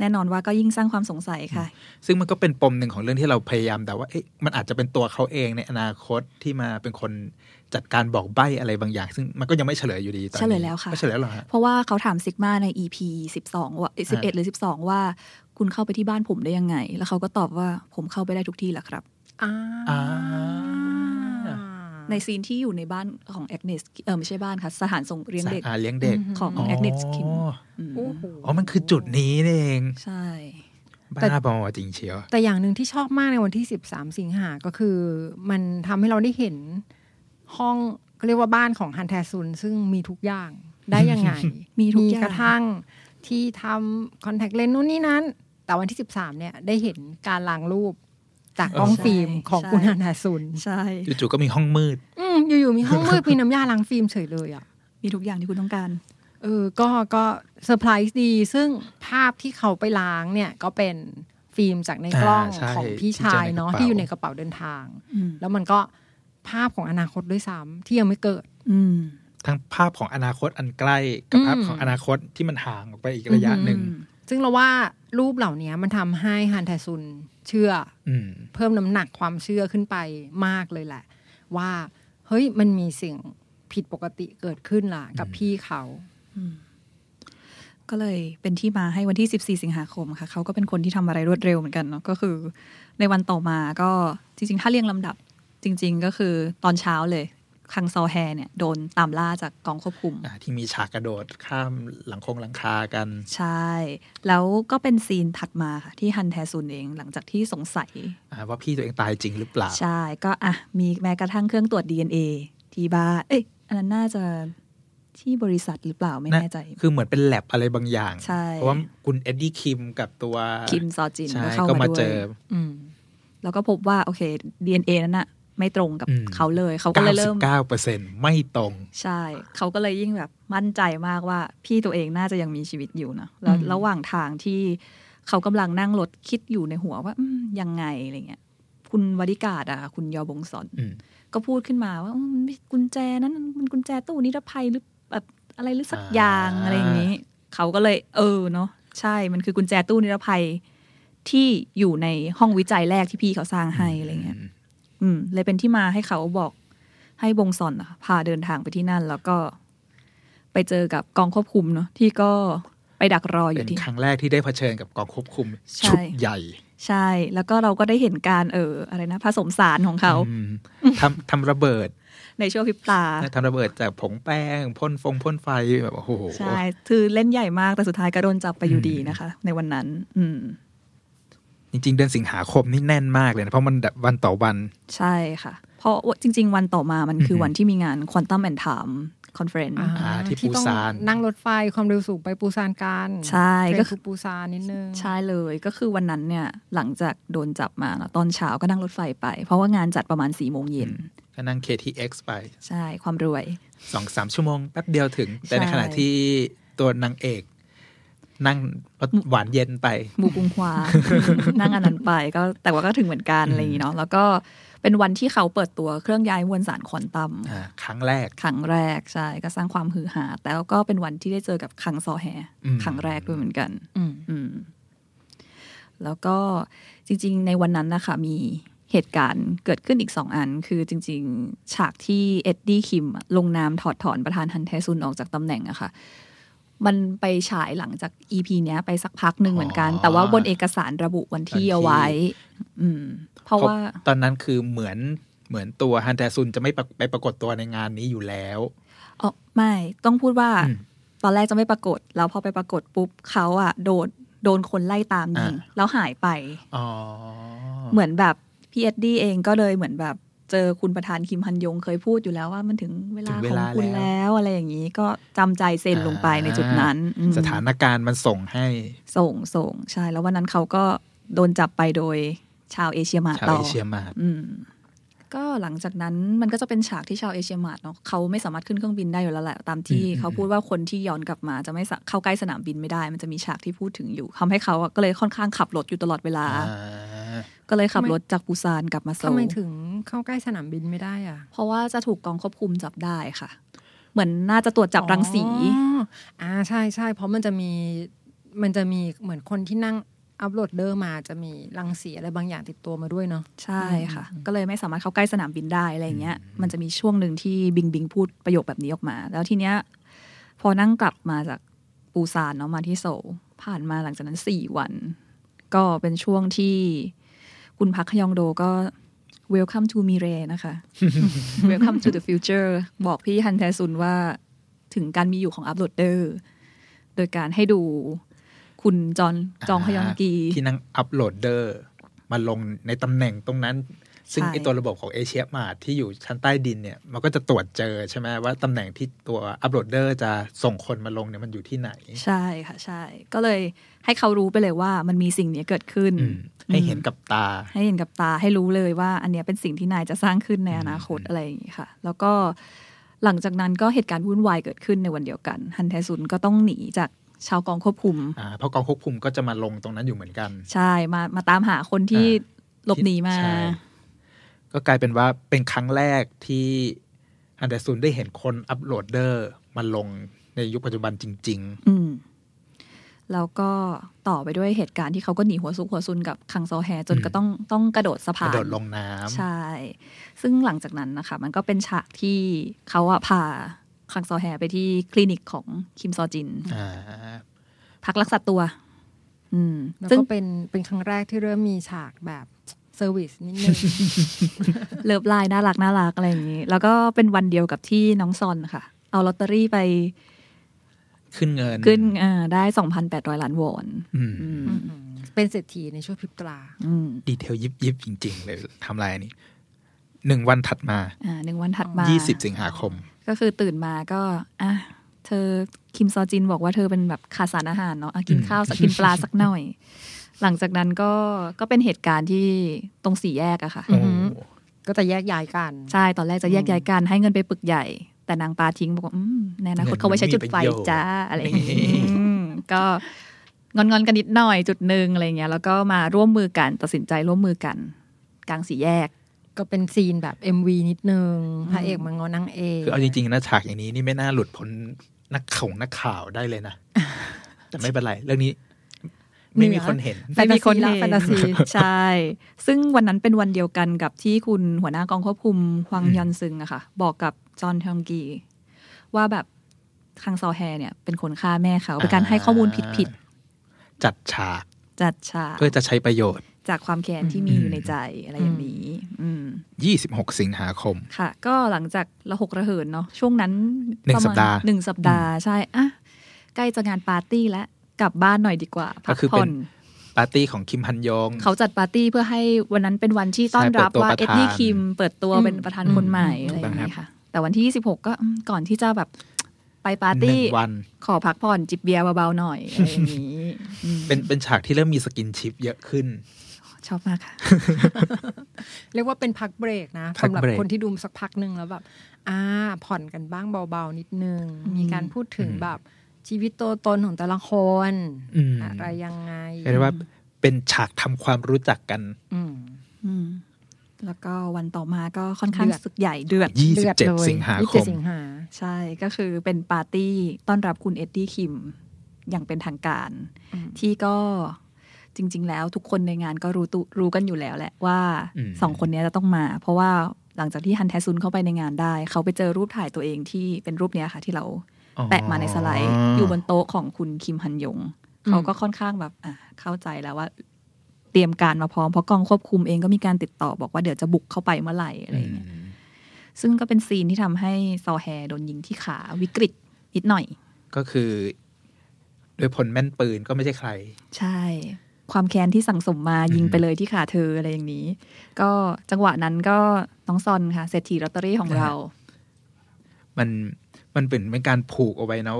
แน่นอนว่าก็ยิ่งสร้างความสงสัยค่ะ
ซึ่งมันก็เป็นปมหนึ่งของเรื่องที่เราพยายามแต่ว่าเอ๊ะมันอาจจะเป็นตัวเขาเองในอนาคตที่มาเป็นคน จัดการบอกใบ้อะไรบางอย่าง ซึ่งมันก็ยังไม่เฉลยอยู่ดีตอนนี้
เฉลยแล้วค่ะ
ไม่เฉลยแล้วเหรอฮะ
เพราะว่าเขาถามซิกมาใน EP สิบสองว่าสิบเอ็ดหรือสิบสองว่าคุณเข้าไปที่บ้านผมได้ยังไง แล้วเขาก็ตอบว่าผมเข้าไปได้ทุกที่แหละครับ
อ่า
อ่า
ในซีนที่อยู่ในบ้านของแอกเนสเออไม่ใช่บ้านค่ะ สถานส่งเลี้ยงเด็ก
อ่าเลี้ยงเด็ก
ของ
อ๋อ
แอกเนสคิม
โอ้โห
อ๋อ มันคือจุดนี้นี่เอง
ใช่
บ้าบอจริงเชียว
แต่อย่างหนึ่งที่ชอบมากในวันที่ 13 สิงหาก็คือ มันทำให้เราได้เห็น ห้องก็เรียกว่าบ้านของฮันแทซุน ซึ่งมีทุกอย่างได้ยังไง
มีทุกอย่าง
กระทั่งที่ทำคอนแทคเลนส์นู่นนี่นั้น แต่วันที่ 13 เนี่ยได้เห็นการล้างรูปจากกล้อง
เออ
ฟิล์มของคุณฮันแทซุน
ใช่
จู่ๆก็มีห้องมืด
อืมอยู่ๆมีห้องมืดมีน้ำยาล้างฟิล์มเฉยเลยอะ
มีทุกอย่างที่คุณต้องการ
เออก็ก็เซอร์ไพรส์ดี ซึ่งภาพที่เขาไปล้างเนี่ยก็เป็นฟิล์มจากในกล้อง
อ่าใช่
ของพี่ชายเนาะ
ที่
ที่
เจอในกระเป๋า
อยู่ในกระเป๋าเดินทาง
อืม
แล้วมันก็ ภาพของอนาคตด้วยซ้ำที่ยังไม่เกิด
อืม
ทั้งภาพของอนาคตอันใกล้กับ
อืม
ภาพของอนาคตที่มันห่างออกไปอีกระยะหนึ่ง
ซึ่งเราว่ารูปเหล่านี้มันทำให้ฮันแทซุนเชื่อ
อืม
เพิ่มน้ำหนักความเชื่อขึ้นไปมากเลยแหละ ว่าเฮ้ยมันมีสิ่งผิดปกติเกิดขึ้นล่ะ กับพี่เขา
ก็เลยเป็นที่มาให้วันที่ 14 สิงหาคมค่ะ เขาก็เป็นคนที่ทำอะไรรวดเร็วเหมือนกันเนาะก็คือ ในวันต่อมาก็จริงๆ ถ้าเรียงลำดับ จริง ๆ ก็คือตอนเช้าเลยคังซอแฮเนี่ยโดนตามล่าจากกองควบคุม
อ่าที่มีฉากกระโดดข้ามหลังคงหลังคากัน
ใช่ แล้วก็เป็นซีนถัดมาค่ะ ที่ฮันแทซุนเองหลังจากที่สงสัย
อ่าว่าพี่ตัวเองตายจริงหรือเปล่า
ใช่ ก็อะ มีแม้กระทั่งเครื่องตรวจ DNA ที่บ้านเอ้ยอันนั้นน่าจะที่บริษัทหรือเปล่าไม่แน่ใจ
คือเหมือนเป็นแลบอะไรบางอย่าง
ใช่
เพราะว่าคุณเอ็ดดี้คิมกับตัว
คิมซอจิน
ใช่
ก็เข้า
ก็
มา
มาเจอด้ว
ย
อื
ม
แล้วก็พบว่าโอเค DNA นั้นน่ะ ไม่ตรงกับ
อืม
เขาเลยเขาก็เลยเริ่ม
99เปอร์เซ็นต์ไม่ตรง
ใช่ เขาก็เลยยิ่งแบบมั่นใจมากว่าพี่ตัวเองน่าจะยังมีชีวิตอยู่นะแล้ว
อืม
ระหว่างทางที่เขากำลังนั่งรถคิดอยู่ในหัวว่าอืมยังไงอะไรเงี้ย คุณวดิการอะคุณยอบงสอน
อืม
ก็พูดขึ้นมาว่าอืมกุญแจนั้นมันกุญแจตู้นิรภัยหรือแบบอะไรหรือสักอย่าง
อ่า
อะไรอย่างนี้ เขาก็เลย เออเนาะใช่มันคือกุญแจตู้นิรภัยที่อยู่ในห้องวิจัยแรกที่พี่เขาสร้างให้อะไรเงี้ย อืม เลยเป็นที่มาให้เขาบอกให้บงซอนอะพาเดินทางไปที่นั่น แล้วก็ ไปเจอกับกองควบคุมเนาะที่ก็ไปดักรออ
เป็
ยู่
น
ที่
ครั้งแรกที่ได้เผชิญกับกองควบคุม
ใช่
ชุดใหญ่
ใช่ แล้วก็เราก็ได้เห็นการเอออะไรนะผสมสารของเขา
อืมทำทำระเบิด
ในช่วงพริบตา
ทำระเบิดจากผงแป้งพ่นฟงพ่นไฟแบบโอ้โห
ใช่คือเล่นใหญ่มากแต่สุดท้ายก็โดนจับไปอยู่ดี
อืม
นะคะ ในวันนั้น อืม
จริง ๆ เดือนสิงหาคมนี่แน่นมากเลยนะ เพราะมันแบบวันต่อวัน
ใช่ค่ะ เพราะว่าจริง ๆ วันต่อมามันคือ
อฮึ
วันที่มีงาน Quantum and Time conference อ่า
ที่
ต้อง
ปูซาน
นั่งรถไฟความเร็วสูงไปปูซานกัน
ใช่ก็คือ
Train to Busan นิดนึง
ใช่เลยก็คือวันนั้นเนี่ยหลังจากโดนจับมานะตอนเช้าก็นั่งรถไฟไป เพราะว่างานจัดประมาณสี่โมงเย็น
ก็นั่ง KTX ไป
ใช่ความรวย
สองสามชั่วโมงแป๊บเดียวถึง แต่ใน
ใช่
ขณะที่ตัวนางเอก นั่งรถหวานเย็นไป
บูกุงควา นั่งอันนั้นไปก็แต่ว่าก็ถึงเหมือนกันอะไรอย่างนี้เนาะแล้วก็เป็นวันที่เขาเปิดตัวเครื่องย้ายมวลสารควอนตัม
อ่าครั้งแรก
ครั้งแรกใช่ก็สร้างความฮือฮาแต่ก็เป็นวันที่ได้เจอกับคังซอแฮ
อืม
ครั้งแรกด้วยเหมือนกัน
อืม
อืมแล้วก็จริง ๆ ในวันนั้นนะคะมีเหตุการณ์เกิดขึ้นอีกสองอัน คือจริง ๆ ฉากที่เอ็ดดี้คิมอะลงนามถอดถอนประธานฮันแทซุนออกจากตำแหน่งอะค่ะ มันไปฉายหลังจาก EP เนี้ยไปสักพักหนึ่งเหมือนกัน
อ๋อ
แต่ว่าบนเอกสารระบุวันที่เอาไว้ อืม เพราะว่า
ตอนนั้นคือเหมือนเหมือนตัวฮันแทซุนจะไม่ปรากไปปรากฏตัวในงานนี้อยู่แล้ว
อ๋อไม่ต้องพูดว่า
อืม
ตอนแรกจะไม่ปรากฏ แล้วพอไปปรากฏปุ๊บเขาอะโดนโดนคนไล่ตามยิง
อ่า
แล้วหายไป
อ๋อ
เหมือนแบบพี่เอ็ดดี้เองก็เลยเหมือนแบบ เจอคุณประธานคิมฮันยงเคยพูดอยู่แล้วว่ามันถึงเวลา
ถึงเว
ของ
ลา
คุณ
แล้ว
แล้วอะไรอย่างนี้ก็จำใจเซ็นลงไปในจุดนั้นอืม
สถานการณ์มันส่งให้
ส่งส่งใช่แล้ววันนั้นเขาก็โดนจับไปโดยชาวเอเชียมา
ชาว
ต่อ
เอเชียมา
อืมก็หลังจากนั้นมันก็จะเป็นฉากที่ชาวเอเชียมาดเนาะเขาไม่สามารถขึ้นเครื่องบินได้อยู่แล้วแหละตามที่
อืม
เขาพูดว่าคนที่ย้อนกลับมาจะไม่สะเข้าใกล้สนามบินไม่ได้ มันจะมีฉากที่พูดถึงอยู่ทำให้เขาอะก็เลยค่อนข้างขับรถอยู่ตลอดเวลา
อ่า
ก็เลยขับรถจากปูซานกลับมาโซ
ทำไม
ล
ถึงเข้าใกล้สนามบินไม่ได้อะ
เพราะว่าจะถูกกองควบคุมจับได้ค่ะ เหมือนน่าจะตรวจจับรังสี
อ๋ออ่าใช่ใช่เพราะมันจะมีมันจะมีเหมือนคนที่นั่งuploader มาจะมีรังสีอะไรบางอย่างติดตัวมาด้วยเนาะ
ใช่ค่ะ ก็เลยไม่สามารถเข้าใกล้สนามบินได้อะไรเงี้ย มันจะมีช่วงหนึ่งที่บิงบิงพูดประโยคแบบนี้ออกมา แล้วทีเนี้ย พอนั่งกลับมาจากปูซานเนาะมาที่โซลผ่านมาหลังจากนั้นสี่วัน ก็เป็นช่วงที่ คุณพักขยองโดก็ welcome to 미래 นะคะ welcome to the future บอกพี่ฮันแทซุนว่าถึงการมีอยู่ของ uploaderโดยการให้ดูคุณจอนจองฮยองกี
ที่นั่ง uploader มาลงในตำแหน่งตรงนั้น ซึ่ง
ใช่
ไอตัวระบบของ Asia Mart ที่อยู่ชั้นใต้ดินเนี่ย มันก็จะตรวจเจอใช่ไหมว่าตำแหน่งที่ตัว uploader จะส่งคนมาลงเนี่ยมันอยู่ที่ไหน
ใช่ค่ะใช่ ก็เลยให้เขารู้ไปเลยว่ามันมีสิ่งนี้เกิดขึ้น
อืมให้เห็นกับตา
ให้เห็นกับตาให้รู้เลยว่า อันเนี้ยเป็นสิ่งที่นายจะสร้างขึ้นในอนาคตอะไรอย่างนี้ค่ะ แล้วก็หลังจากนั้นก็เหตุการณ์วุ่นวายเกิดขึ้นในวันเดียวกันฮันแทซุนก็ต้องหนีจากชาวกองควบคุม
อ่าเพราะกองควบคุมก็จะมาลงตรงนั้นอยู่เหมือนกัน
ใช่มามาตามหาคนที่
อ่า
หลบหนีมา
ใช่ ก็กลายเป็นว่าเป็นครั้งแรกที่ฮันเดอร์ซุนได้เห็นคน uploader มาลงในยุคปัจจุบันจริง
อืมแล้วก็ต่อไปด้วยเหตุการณ์ที่เขาก็หนีหัวซุกหัวซุนกับคังโซแฮจน
อืม
ก็ต้องต้องกระโดดสะพานๆก
ระโดดลงน้ำ
ใช่ ซึ่งหลังจากนั้นนะคะ มันก็เป็นฉากที่เขาอะพาคังซอแฮไปที่คลินิกของคิมซอจิน
อ่า
พักรักษาตัว อืม
แล้ว
ซึ่ง
ก็เป็นเป็นครั้งแรกที่เริ่มมีฉากแบบ service นิดนึง
love line น่ารักน่ารักอะไรอย่างนี้ แล้วก็เป็นวันเดียวกับที่น้องซอนค่ะ เอาลอตเตอรี่ไป
ขึ้นเงิน
ขึ้นอ่าได้2,800ล้านวอน
อืม
อืม
เป็นเศรษฐีในช่วงพริบตา
อืม
ดีเทลยิบยิบจริง ๆ เลยทำลายนี้หนึ่งวันถัดมา
อ่าหนึ่งวันถัดมา
20สิงหาคม
ก็คือตื่นมาก็อะเธอคิมซอจินบอกว่าเธอเป็นแบบขาดสารอาหารเนาะอะกินข้าวสักกินปลาสักหน่อย หลังจากนั้นก็ก็เป็นเหตุการณ์ที่ตรงสี่แยกอะค่ะ
อือหือ
โอ้
ก็จะแยกย้ายกัน
ใช่ตอนแรกจะแยกย้ายกันให้เงินไปปึกใหญ่ แต่นางปาทิ้งบอกว่าอืมในอนาคตเขาไว้ใช้จุดไฟจ้าอะไรอย่างงี้อืมก็งอนๆกันนิดหน่อยจุดหนึ่งอะไรเงี้ยแล้วก็มาร่วมมือกันตัดสินใจร่วมมือกัน กลางสี่แยก
ก็เป็นซีนแบบ MV นิดนึงพระเอกมางอนางเอก
คือเอาจริงๆนะฉากอย่างนี้นี่ไม่น่าหลุดพ้นนักข่าวนักข่าวได้เลยนะแต่ไม่เป็นไรเรื่องนี้ ไม่มีคนเห็น
แฟนตาซีละแฟนตาซี
ใช่ ซึ่งวันนั้นเป็นวันเดียวกันกับที่คุณหัวหน้ากองควบคุมฮวังยอนซึงอะค่ะ บอกกับจอห์นทองกี ว่าแบบคังซอแฮเนี่ย เป็นคนฆ่าแม่เขาเป็นการให้ข้อมูลผิด
จัดฉาก
ๆจัดฉาก
เพื่อจะใช้ประโยชน์
จากความแค้นที่มีอยู่ในใจอะไรอย่างนี้อืม
26สิงหาคม
ค่ะ ก็หลังจากระหกระเหินเนาะ ช่วงนั้น
หนึ่ง
ประมณ
สัปดาห์
หนึ่งสัปดาห์ใช่อะใกล้จะงานปาร์ตี้แล้ว กลับบ้านหน่อยดีกว่าพั
ก็
ก
คือเป็
ผ่อนน
ปาร์ตี้ของคิมฮันยง
เขาจัดปาร์ตี้เพื่อให้วันนั้นเป็นวันที่ต้อนรับ
ใช่เปิดตัว
ว่า
ประธานเอ็
ดดี้คิมเปิดตัว
อืม
เป็นประธานคนใหม่
อืม
อะไรอย่างนี้ค่ะ แต่วันที่ 26 ก็อืมก่อนที่จะแบบไปปาร์
หนึ่งวัน
ขอพักผ่อนจิบเบียร์เบาๆหน่อยอะไรอย่างนี้อืม
เป็นเป็นฉากที่เริ่มมี skinship เยอะขึ้น
ชอบมากค่ะ
เรียกว่าเป็นพักเบรกนะ
พัก
สำหรับ
เบรก
คนที่ดูสักพักหนึ่งแล้วแบบ อ่าผ่อนกันบ้างเบาๆนิดนึง
อืม
มีการพูดถึงแบบ ชีวิตตัวตนของแต่ละคน
อืม
อะไรยังไง
เรียกว่าเป็นฉากทำความรู้จักกัน
อืม
อืมแล้วก็วันต่อมาก็ค่อนข้าง
เดือด
สึกใหญ่เดือด
เดือดเลย
27สิงหาค
27
ม
สิงหา
ใช่ก็คือเป็นปาร์ตี้ต้อนรับคุณเอ็ดดี้คิมอย่างเป็นทางการ
อืม
ที่ก็จริง ๆ แล้วทุกคนในงานก็รู้ตุรู้กันอยู่แล้วแหละว่า
อืม
สองคนเนี้ยจะต้องมา เพราะว่าหลังจากที่ฮันแทซุนเข้าไปในงานได้ เขาไปเจอรูปถ่ายตัวเองที่เป็นรูปเนี้ยค่ะ ที่เรา แปะมาในสไลด์ อยู่บนโต๊ะของคุณคิมฮันยง เขาก็ค่อนข้างแบบอะเข้าใจแล้วว่า เตรียมการมาพร้อมเพราะกองควบคุมเองก็มีการติดต่อบอกว่าเดี๋ยวจะบุกเข้าไปเมื่อไหร่อะไรอย่างเงี้ยซึ่งก็เป็นซีนที่ทำให้ซอแฮโดนยิงที่ขาวิกฤตนิดหน่อย
ก็คือโดยผลแม่นปืนก็ไม่ใช่ใคร
ใช่ ความแค้นที่สั่งสมมายิงไปเลยที่ขาเธออะไรอย่างนี้ ก็จังหวะนั้นก็น้องซอนค่ะเศรษฐีลอตเตอรี่ของเรา
มัน มันเป็นเป็นการผูกเอาไว้นะ